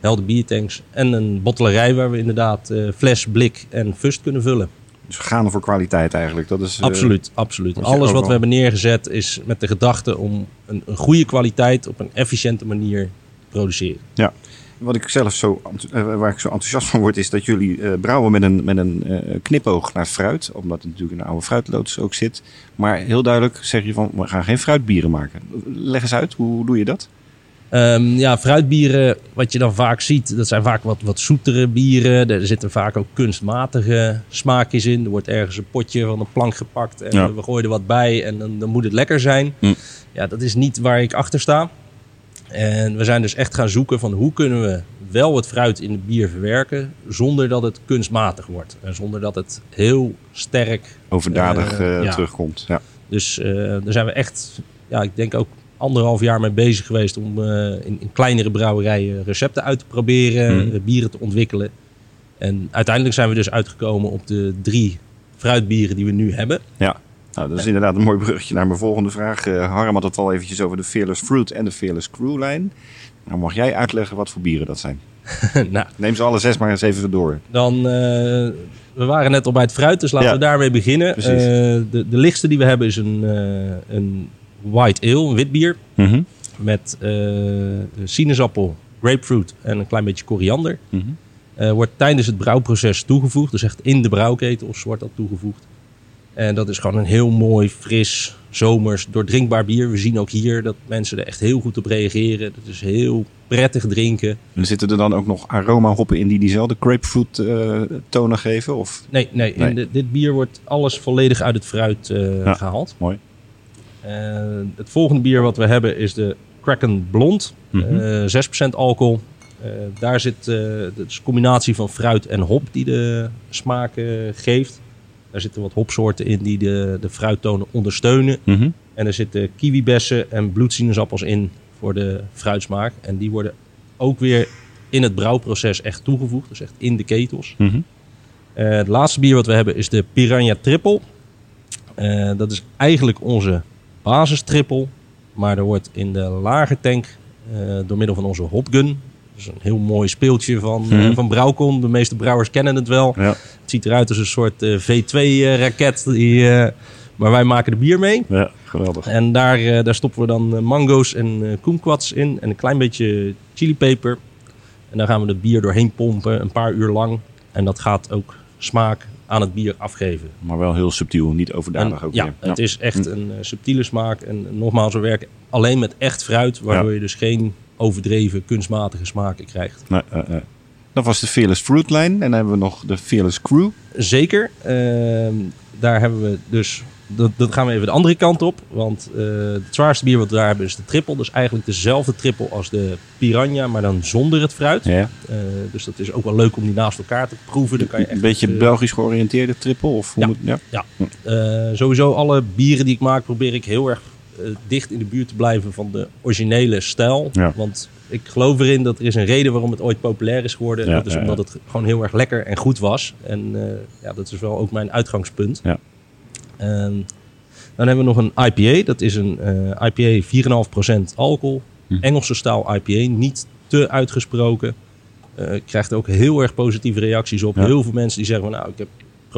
helder biertanks en een bottelerij waar we inderdaad uh, fles, blik en fust kunnen vullen. Dus we gaan voor kwaliteit eigenlijk. Dat is, absoluut, absoluut. Alles wat we hebben neergezet is met de gedachte om een, een goede kwaliteit op een efficiënte manier produceren. Ja. Wat ik zelf zo, waar ik zo enthousiast van word, is dat jullie uh, brouwen met een, met een uh, knipoog naar fruit. Omdat het natuurlijk een oude fruitloods ook zit. Maar heel duidelijk zeg je van, we gaan geen fruitbieren maken. Leg eens uit, hoe doe je dat? Um, ja, fruitbieren, wat je dan vaak ziet, dat zijn vaak wat, wat zoetere bieren. Er zitten vaak ook kunstmatige smaakjes in. Er wordt ergens een potje van een plank gepakt en ja. we gooien er wat bij en dan, dan moet het lekker zijn. Hm. Ja, dat is niet waar ik achter sta. En we zijn dus echt gaan zoeken van hoe kunnen we wel het fruit in het bier verwerken zonder dat het kunstmatig wordt. En zonder dat het heel sterk... Overdadig uh, uh, ja. terugkomt. Ja. Dus uh, daar zijn we echt, ja, ik denk ook anderhalf jaar mee bezig geweest om in, in, kleinere brouwerijen recepten uit te proberen, mm. bieren te ontwikkelen. En uiteindelijk zijn we dus uitgekomen op de drie fruitbieren die we nu hebben. Ja. Nou, dat is inderdaad een mooi bruggetje naar mijn volgende vraag. Uh, Harm had het al eventjes over de Fearless Fruit en de Fearless Crew lijn. Nou, mag jij uitleggen wat voor bieren dat zijn? nou, Neem ze alle zes maar eens even door. Dan, uh, we waren net al bij het fruit, dus laten Ja, we daarmee beginnen. Uh, de, de lichtste die we hebben is een, een white ale, een wit bier. Mhm. Met sinaasappel, grapefruit en een klein beetje koriander. Mhm. wordt tijdens het brouwproces toegevoegd. Dus echt in de brouwketels wordt dat toegevoegd. En dat is gewoon een heel mooi, fris, zomers, doordrinkbaar bier. We zien ook hier dat mensen er echt heel goed op reageren. Het is heel prettig drinken. En zitten er dan ook nog aromahoppen in die diezelfde grapefruit eh, tonen geven? Of? Nee, nee, Nee. In de- dit bier wordt alles volledig uit het fruit eh, Ja. gehaald. Mooi. Eh, het volgende bier wat we hebben is de Kraken Blond. Mhm. Eh, 6% alcohol. Eh, daar zit de is een combinatie van fruit en hop die de smaak geeft. Daar zitten wat hopsoorten in die de, de fruittonen ondersteunen. Mhm. En er zitten kiwibessen en bloedsinusappels in voor de fruitsmaak. En die worden ook weer in het brouwproces echt toegevoegd. Dus echt in de ketels. Mhm. Eh, het laatste bier wat we hebben is de Piranha Triple. Eh, dat is eigenlijk onze basistrippel. Maar er wordt in de lage tank eh, door middel van onze hopgun. Dus een heel mooi speeltje van, Mhm. van Brouwcon. De meeste brouwers kennen het wel. Ja. Het ziet eruit als een soort eh, V2-raket. die, eh, maar wij maken er bier mee. ja, geweldig. En daar, daar stoppen we dan mango's en kumquats in. En een klein beetje chilipeper. En daar gaan we het bier doorheen pompen, een paar uur lang. En dat gaat ook smaak aan het bier afgeven. Maar wel heel subtiel, niet overdadig En ook ja, het is echt een eh, subtiele smaak. En nogmaals, we werken alleen met echt fruit. Waardoor Ja. je dus geen overdreven kunstmatige smaken krijgt. Nee, eh, eh. Dat was de Fearless Fruit Line. En dan hebben we nog de Fearless Crew. Zeker. Ehm, daar hebben we dus. Dat, dat gaan we even de andere kant op. Want eh, het zwaarste bier wat we daar hebben is de triple. Dus eigenlijk dezelfde triple als de piranha, maar dan zonder het fruit. Ja. Dus dat is ook wel leuk om die naast elkaar te proeven. Dan kan je echt, Een beetje Belgisch georiënteerde triple? Of hoe Ja. moet, ja. eh, sowieso alle bieren die ik maak probeer ik heel erg dicht in de buurt te blijven van de originele stijl. Ja. Want ik geloof erin dat er is een reden waarom het ooit populair is geworden. Ja, dat is omdat het gewoon heel erg lekker en goed was. En eh, ja, dat is wel ook mijn uitgangspunt. Ja. En dan hebben we nog een IPA. Dat is een eh, IPA 4,5% alcohol. Hm. Engelse stijl IPA. Niet te uitgesproken. Eh krijgt ook heel erg positieve reacties op. Ja. Heel veel mensen die zeggen van nou, ik heb,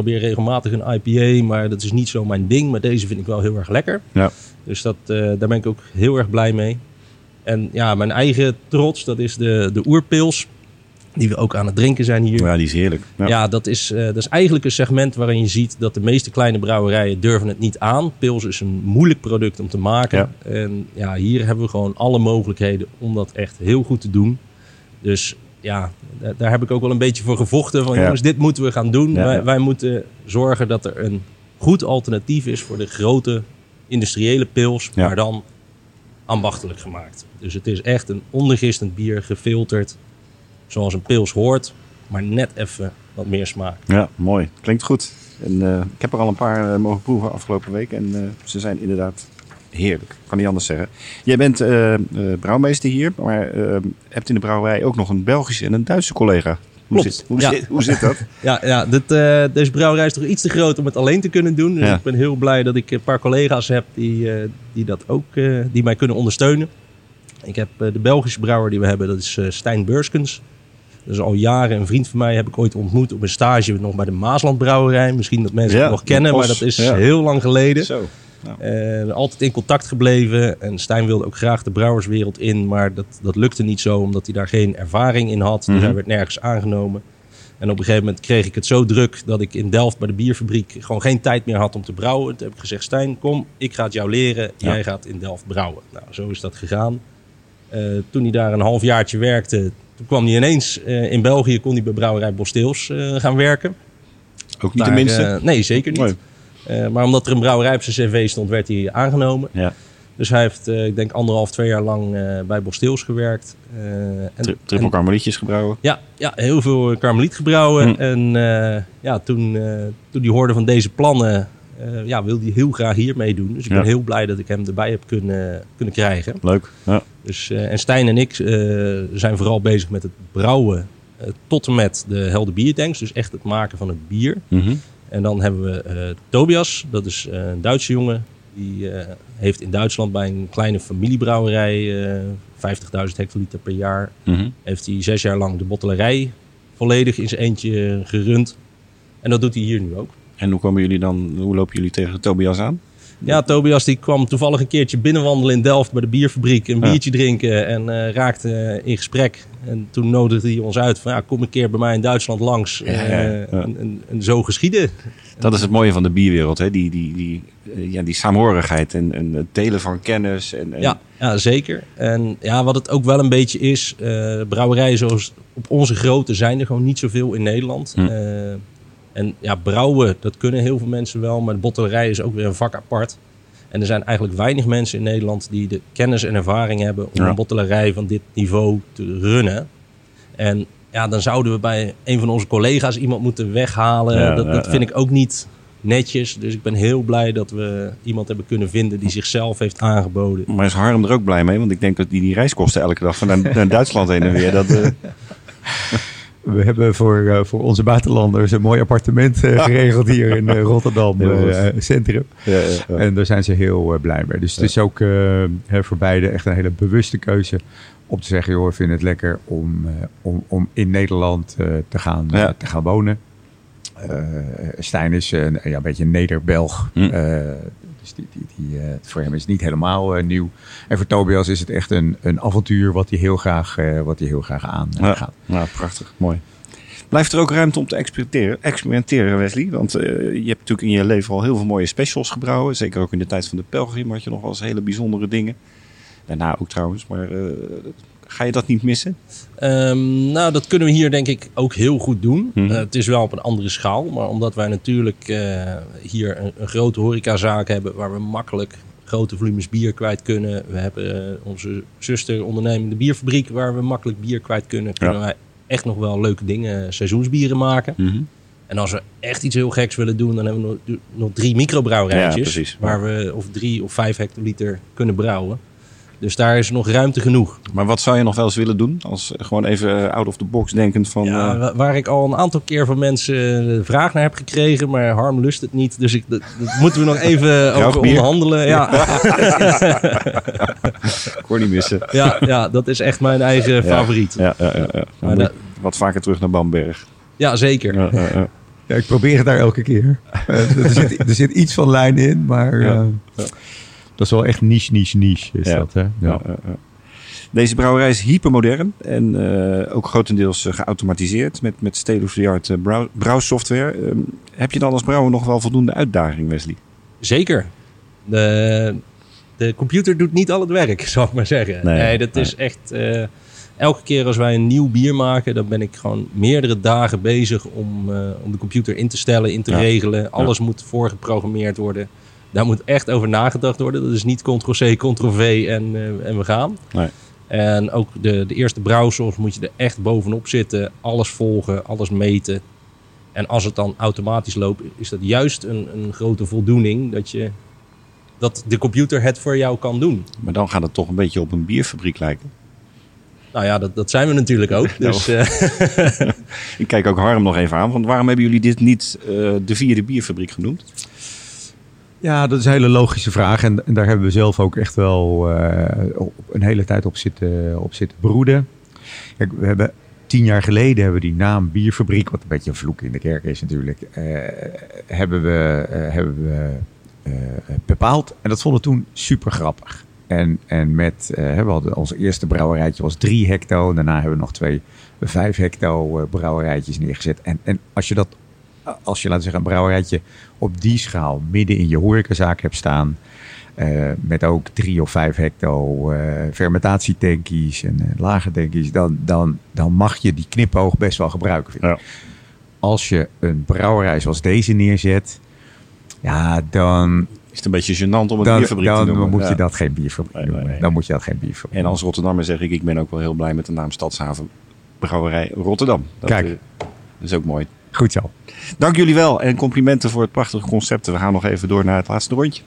probeer regelmatig een IPA, maar dat is niet zo mijn ding. Maar deze vind ik wel heel erg lekker. Ja. Dus dat, eh, daar ben ik ook heel erg blij mee. En ja, mijn eigen trots, dat is de, de oerpils. Die we ook aan het drinken zijn hier. ja, die is heerlijk. Ja. Ja, dat, is, eh, dat is eigenlijk een segment waarin je ziet dat de meeste kleine brouwerijen durven het niet aan. Pils is een moeilijk product om te maken. Ja. En ja, hier hebben we gewoon alle mogelijkheden om dat echt heel goed te doen. Dus ja, da- daar heb ik ook wel een beetje voor gevochten. Van Ja. jongens, dit moeten we gaan doen. Ja, wij, moeten zorgen dat er een goed alternatief is voor de grote industriële pils. Maar dan ambachtelijk gemaakt. Dus het is echt een ondergistend bier, gefilterd. Zoals een pils hoort, maar net even wat meer smaak. Ja, mooi. Klinkt goed. En, eh, ik heb er al een paar eh, mogen proeven afgelopen week. En eh, ze zijn inderdaad heerlijk. Kan niet anders zeggen. Jij bent eh, brouwmeester hier. Maar eh, hebt in de brouwerij ook nog een Belgische en een Duitse collega. Hoe, zit, hoe, Ja. zit, hoe zit dat? Ja, ja dit, deze brouwerij is toch iets te groot om het alleen te kunnen doen. Dus Ja. ik ben heel blij dat ik een paar collega's heb die, die, dat ook, die mij kunnen ondersteunen. Ik heb de Belgische brouwer die we hebben, dat is Stijn Beurskens. Dat is al jaren een vriend van mij, heb ik ooit ontmoet op een stage nog bij de Maasland Brouwerij. Misschien dat mensen Ja, het nog kennen, maar dat is heel lang geleden. Zo. Eh, altijd in contact gebleven. En Stijn wilde ook graag de brouwerswereld in. Maar dat, dat lukte niet zo, omdat hij daar geen ervaring in had. Dus Mhm. hij werd nergens aangenomen. En op een gegeven moment kreeg ik het zo druk dat ik in Delft bij de bierfabriek gewoon geen tijd meer had om te brouwen. Toen heb ik gezegd: Stijn, kom, ik ga het jou leren. Ja. Jij gaat in Delft brouwen. Nou, zo is dat gegaan. Eh, toen hij daar een halfjaartje werkte, toen kwam hij ineens eh, in België, kon hij bij brouwerij Bosteels gaan werken. Ook niet Daar, de minste. eh, nee, zeker niet. Eh, maar omdat er een brouwerij op zijn cv stond, werd hij aangenomen. Ja. Dus hij heeft, eh, ik denk, anderhalf, twee jaar lang eh, bij Bosteels gewerkt. En, Tri triple karmelietjes gebrouwen. ja, ja, heel veel karmeliet gebrouwen. Hm. En ja, toen, toen hij hoorde van deze plannen, eh, ja, wilde hij heel graag hier meedoen. Dus ik Ja. ben heel blij dat ik hem erbij heb kunnen, kunnen krijgen. Leuk. Ja. Dus, en Stijn en ik zijn vooral bezig met het brouwen tot en met de Helder Biertanks. Dus echt het maken van het bier. Mhm. En dan hebben we eh, Tobias, dat is eh, een Duitse jongen. Die eh, heeft in Duitsland bij een kleine familiebrouwerij eh 50.000 hectoliter per jaar. Mhm. Heeft hij zes jaar lang de bottelerij volledig in zijn eentje gerund. En dat doet hij hier nu ook. En hoe komen jullie dan, hoe lopen jullie tegen Tobias aan? Ja, Tobias die kwam toevallig een keertje binnenwandelen in Delft bij de bierfabriek. Een biertje drinken en eh, raakte eh, in gesprek. En toen nodigde hij ons uit van ja, kom een keer bij mij in Duitsland langs. Ja, ja, Eh, ja. En, en, en zo geschieden. Dat is het mooie van de bierwereld, hè? Die, die, die, ja, die saamhorigheid en, en het delen van kennis. En, en- Ja, ja, zeker. En ja, wat het ook wel een beetje is, brouwerijen zoals op onze grootte zijn er gewoon niet zoveel in Nederland. Hm. En ja, brouwen, dat kunnen heel veel mensen wel, maar de bottelerij is ook weer een vak apart. En er zijn eigenlijk weinig mensen in Nederland die de kennis en ervaring hebben om Ja. een bottelerij van dit niveau te runnen. En ja, dan zouden we bij een van onze collega's iemand moeten weghalen. Ja, dat ja, dat ja. vind ik ook niet netjes. Dus ik ben heel blij dat we iemand hebben kunnen vinden die zichzelf heeft aangeboden. Maar is Harm er ook blij mee? Want ik denk dat die, die reiskosten elke dag van naar, naar Duitsland heen en weer. Dat, eh, We hebben voor, eh, voor onze buitenlanders een mooi appartement eh, geregeld hier in eh, Rotterdam Centrum. ja, ja, ja. En daar zijn ze heel blij mee. Dus het is ook voor beide echt een hele bewuste keuze om te zeggen, joh, we vinden het lekker om, om, om in Nederland te, gaan, te gaan wonen. Eh Stijn is een, ja, een beetje Neder-Belg. Hm. Dus die, die, die, eh, voor hem is het niet helemaal eh, nieuw. En voor Tobias is het echt een, een avontuur wat hij heel graag, eh, wat hij heel graag aan eh, Ja. gaat. Nou, prachtig. Mooi. Blijft er ook ruimte om te experimenteren, experimenteren Wesley? Want je hebt natuurlijk in je leven al heel veel mooie specials gebrouwen. Zeker ook in de tijd van de pelgrim had je nog wel eens hele bijzondere dingen. Daarna ook trouwens, maar ga je dat niet missen? Ehm, nou, dat kunnen we hier denk ik ook heel goed doen. Mhm. Eh, het is wel op een andere schaal. Maar omdat wij natuurlijk eh, hier een, een grote horecazaak hebben... waar we makkelijk grote volumes bier kwijt kunnen. We hebben eh, onze zuster ondernemende bierfabriek... waar we makkelijk bier kwijt kunnen. Kunnen wij echt nog wel leuke dingen, seizoensbieren maken. En als we echt iets heel geks willen doen... dan hebben we nog, nog drie microbrouwerijtjes... waar we of drie of vijf hectoliter kunnen brouwen. Dus daar is nog ruimte genoeg. Maar wat zou je nog wel eens willen doen? Als eh, gewoon even eh, out of the box denkend van... Ja, eh, wa- waar ik al een aantal keer van mensen de vraag naar heb gekregen, maar Harm lust het niet. Dus ik, dat, dat moeten we nog even over onderhandelen. Ja, ik hoor niet missen. ja, ja, dat is echt mijn eigen favoriet. Ja, Ja, ja, ja, ja. Maar dat- wat vaker terug naar Bamberg. zeker. Ja, ja, ja. Ja, ik probeer het daar elke keer. Er, zit, er zit iets van lijn in, maar Ja. Dat is wel echt niche, niche, niche. Is Ja. dat, hè? Ja. Deze brouwerij is hypermodern en eh, ook grotendeels eh, geautomatiseerd met, met state-of-the-art brouw- brouwsoftware. Ehm, heb je dan als brouwer nog wel voldoende uitdaging, Wesley? Zeker. De, de computer doet niet al het werk, zou ik maar zeggen. Nee, Nee, dat is echt... eh, elke keer als wij een nieuw bier maken, dan ben ik gewoon meerdere dagen bezig om, eh, om de computer in te stellen, in te Ja. regelen. Alles moet voorgeprogrammeerd worden. Daar moet echt over nagedacht worden. Dat is niet ctrl-c, ctrl-v en, eh, en we gaan. Nee. En ook de, de eerste brouwsels moet je er echt bovenop zitten. Alles volgen, alles meten. En als het dan automatisch loopt, is dat juist een, een grote voldoening dat, je, dat de computer het voor jou kan doen. Maar dan gaat het toch een beetje op een bierfabriek lijken. Nou ja, dat, dat zijn we natuurlijk ook. Dus eh, Ik kijk ook Harm nog even aan, want waarom hebben jullie dit niet eh, de vierde bierfabriek genoemd? Ja, dat is een hele logische vraag. En, en daar hebben we zelf ook echt wel eh, een hele tijd op zitten, op zitten broeden. Kijk, we hebben tien jaar geleden hebben we die naam Bierfabriek, wat een beetje een vloek in de kerk is natuurlijk, eh, hebben we, eh, hebben we bepaald. En dat vonden toen super grappig. En, en met, we hadden ons eerste brouwerijtje was drie hecto. Daarna hebben we nog twee vijf hecto brouwerijtjes neergezet. En, en als je dat, als je laten zeggen, een brouwerijtje op die schaal midden in je horecazaak hebt staan. eh, met ook drie of vijf hecto eh fermentatietankies en eh, lage tankies. Dan, dan, dan mag je die knipoog best wel gebruiken. Vind ik. Ja. Als je een brouwerij zoals deze neerzet. Ja, dan, Is het een beetje gênant om een dan, bierfabriek te dan noemen? moet je Ja. dat geen bierfabriek Nee, noemen. nee. Dan moet je dat geen bierfabriek En als Rotterdammer zeg ik, ik ben ook wel heel blij met de naam Stadshaven Brouwerij Rotterdam. Dat, Kijk. dat is ook mooi. Goed zo. Dank jullie wel en complimenten voor het prachtige concept. We gaan nog even door naar het laatste rondje.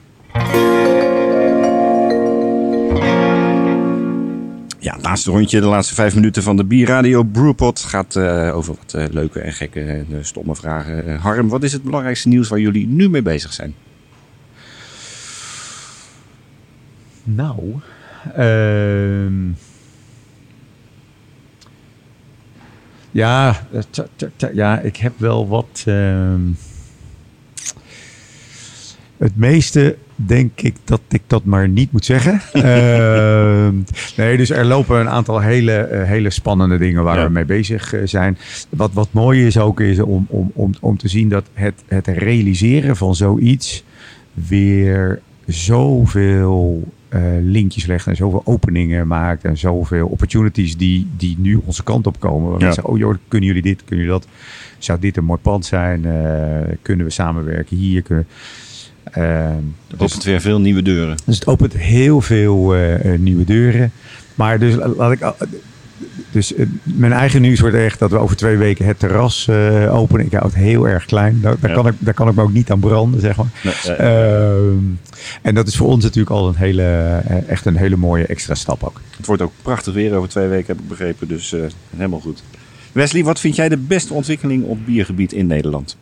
Ja, het laatste rondje, de laatste vijf minuten van de Bierradio Brewpot gaat eh, over wat eh, leuke en gekke en eh, stomme vragen. Harm, wat is het belangrijkste nieuws waar jullie nu mee bezig zijn? Nou, ehm, ja, eh, t- t- t- ja, ik heb wel wat. ehm, het meeste denk ik dat ik dat maar niet moet zeggen. Ehm, nee, dus er lopen een aantal hele, eh, hele spannende dingen waar Ja. we mee bezig eh, zijn. Wat, wat mooi is ook is om, om, om, om te zien dat het, het realiseren van zoiets weer zoveel eh, linkjes legt en zoveel openingen maakt en zoveel opportunities die, die nu onze kant op komen. Waar Ja. mensen, oh joh, kunnen jullie dit, kunnen jullie dat? Zou dit een mooi pand zijn? Eh, kunnen we samenwerken hier? Kunnen, Ehm, Het dus, opent weer veel nieuwe deuren. dus het opent heel veel eh, nieuwe deuren. Maar dus la- laat ik. Dus eh, mijn eigen nieuws wordt echt dat we over twee weken het terras eh, openen. Ik hou het heel erg klein. Daar, daar, Ja. kan ik, daar kan ik me ook niet aan branden, zeg maar. Nee, eh, Ehm, en dat is voor ons natuurlijk al een hele, eh, echt een hele mooie extra stap ook. het wordt ook prachtig weer over twee weken, heb ik begrepen. Dus helemaal goed. Wesley, wat vind jij de beste ontwikkeling op biergebied in Nederland?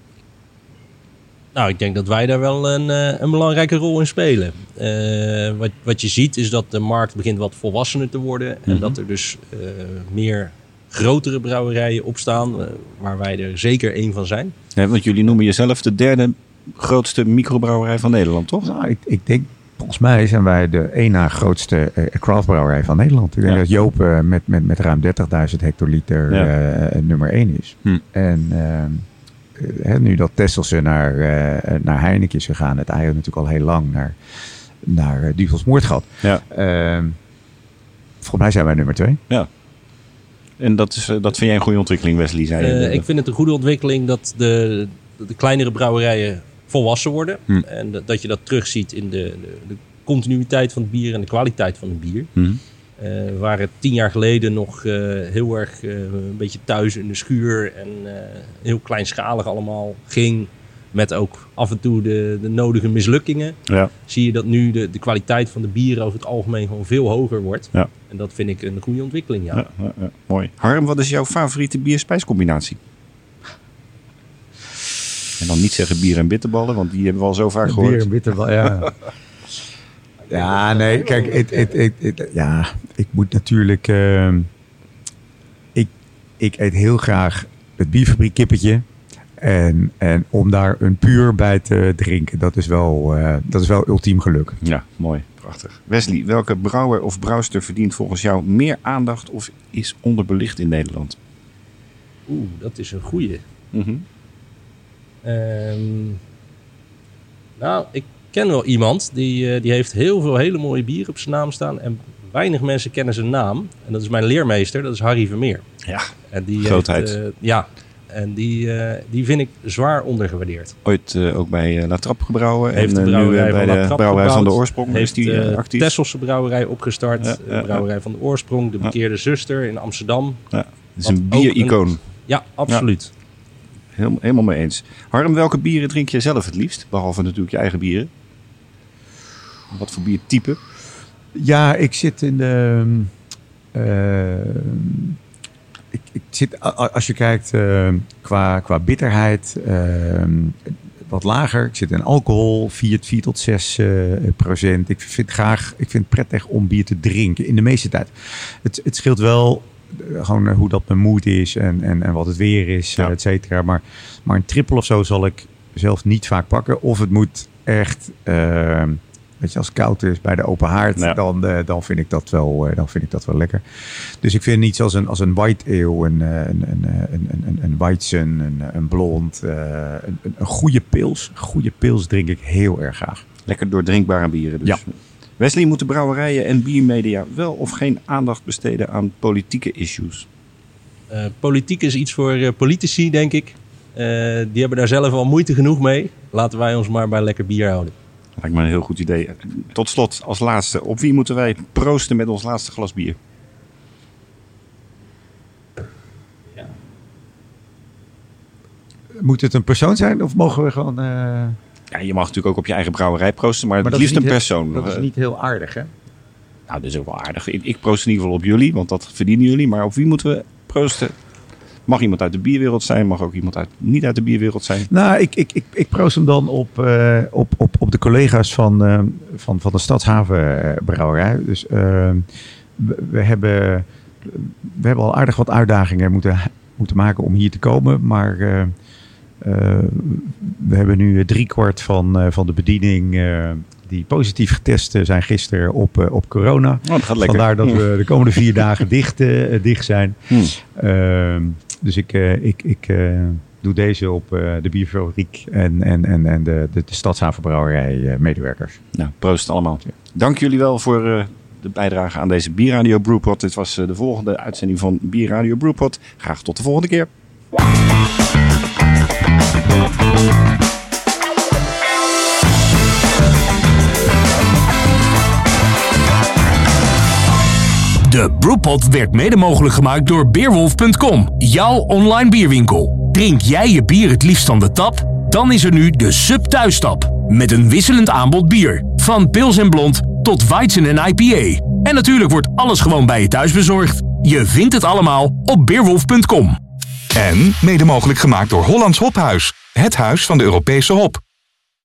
Nou, ik denk dat wij daar wel een, eh, een belangrijke rol in spelen. Eh, wat, wat je ziet is dat de markt begint wat volwassener te worden. En dat er dus eh, meer grotere brouwerijen opstaan, waar wij er zeker één van zijn. Ja, want jullie noemen jezelf de derde grootste microbrouwerij van Nederland, toch? Nou, ik, ik denk, volgens mij zijn wij de één na grootste eh, craftbrouwerij van Nederland. Ik denk Ja. dat Joop met, met, met ruim 30.000 hectoliter Ja. eh, nummer één is. Hm. En ehm, eh, hè, nu dat Tesselse naar, eh, naar Heineken is gegaan, het eigenlijk natuurlijk al heel lang naar, naar uh, Duvels Moordgat. Ja. Ehm, volgens mij zijn wij nummer twee. En dat, is, eh, dat vind jij een goede ontwikkeling, Wesley, zei je. Eh, ik vind het een goede ontwikkeling dat de, de kleinere brouwerijen volwassen worden. Hm. En dat- dat je dat terugziet in de, de, de continuïteit van het bier en de kwaliteit van het bier. Hm. Eh, we waren tien jaar geleden nog eh, heel erg eh, een beetje thuis in de schuur en eh, heel kleinschalig allemaal ging. Met ook af en toe de, de nodige mislukkingen. Ja. Zie je dat nu de, de kwaliteit van de bieren over het algemeen gewoon veel hoger wordt. Ja. En dat vind ik een goede ontwikkeling, ja. Ja, ja, ja, mooi. Harm, wat is jouw favoriete bier-spijscombinatie? En dan niet zeggen bier en bitterballen, want die hebben we al zo vaak gehoord. Bier en bitterbal, ja. ja, nee, kijk, het, het, het, het- ja, ik moet natuurlijk... ehm, ik, ik eet heel graag het bierfabriek kippetje. En, en om daar een puur bij te drinken, dat is wel, eh, dat is wel ultiem geluk. Ja, mooi. Prachtig. Wesley, welke brouwer of brouwster verdient volgens jou meer aandacht of is onderbelicht in Nederland? Oeh, dat is een goeie. Mhm. Ehm, nou, ik ken wel iemand die, eh, die heeft heel veel hele mooie bieren op zijn naam staan. En weinig mensen kennen zijn naam. En dat is mijn leermeester, dat is Harry Vermeer. Ja, En die Grootheid. heeft, eh, ja, en die, eh, die vind ik zwaar ondergewaardeerd. ooit ook bij La Trappe gebrouwen. Heeft de en nu brouwerij eh, bij de Trappe brouwerij van de oorsprong Heeft is die actief. Tesselse brouwerij opgestart. De brouwerij van de oorsprong, de bekeerde zuster in Amsterdam. Ja, het is een biericoon. Ja, absoluut. Heel, helemaal mee eens. Harm, welke bieren drink je zelf het liefst? Behalve natuurlijk je eigen bieren. Wat voor biertype? Ja, ik zit in de. eh, ik, ik zit, als je kijkt eh, qua, qua bitterheid, wat lager. Ik zit in alcohol, 4, 4 tot 6 eh, procent. Ik vind, graag, ik vind het prettig om bier te drinken in de meeste tijd. Het, het scheelt wel eh, gewoon eh, hoe dat mijn moed is en, en, en wat het weer is, Ja. et cetera. Maar, maar een triple of zo zal ik zelf niet vaak pakken. Of het moet echt. Weet je, als het koud is bij de open haard, Ja. dan, eh, dan, vind ik dat wel, eh, dan vind ik dat wel lekker. Dus ik vind iets als een, als een white ale, een, eh, een, een, eh, een, een, een, een weizen, een, een blond, eh, een, een, een goede pils. Een goede pils drink ik heel erg graag. Lekker doordrinkbare bieren dus. Ja. Wesley, moeten brouwerijen en biermedia wel of geen aandacht besteden aan politieke issues? Eh, politiek is iets voor eh, politici, denk ik. Eh, die hebben daar zelf al moeite genoeg mee. Laten wij ons maar bij lekker bier houden. Lijkt me een heel goed idee. Tot slot, als laatste, op wie moeten wij proosten met ons laatste glas bier? Moet het een persoon zijn of mogen we gewoon... eh, Ja, je mag natuurlijk ook op je eigen brouwerij proosten, maar, Maar het liefst is een persoon. Dat is Eh, niet heel aardig, hè? Nou, dat is ook wel aardig. Ik, ik proost in ieder geval op jullie, want dat verdienen jullie. Maar op wie moeten we proosten? Mag iemand uit de bierwereld zijn, mag ook iemand uit, niet uit de bierwereld zijn. Nou, ik, ik, ik, ik proost hem dan op, eh, op, op, op de collega's van, eh, van, van de Stadshavenbrouwerij. Dus eh, we, we hebben, we hebben al aardig wat uitdagingen moeten, moeten maken om hier te komen. Maar we hebben nu driekwart van, van de bediening die positief getest eh, zijn gisteren op, eh, op corona. Oh, dat gaat lekker. Vandaar dat we de komende vier dagen dicht, eh, dicht zijn. Hmm. Ehm, dus ik, ik, ik doe deze op de bierfabriek en, en, en, en de, de, de Stadshavenbrouwerij medewerkers. Nou, proost allemaal. Dank jullie wel voor de bijdrage aan deze Bierradio Brewpot. Dit was de volgende uitzending van Bierradio Brewpot. Graag tot de volgende keer. De Brewpot werd mede mogelijk gemaakt door Beerwolf.com, jouw online bierwinkel. Drink jij je bier het liefst van de tap? Dan is er nu de Sub Thuistap. Met een wisselend aanbod bier. Van pils en blond tot Weizen en IPA. En natuurlijk wordt alles gewoon bij je thuis bezorgd. Je vindt het allemaal op Beerwolf.com. En mede mogelijk gemaakt door Hollands Hophuis. Het huis van de Europese hop.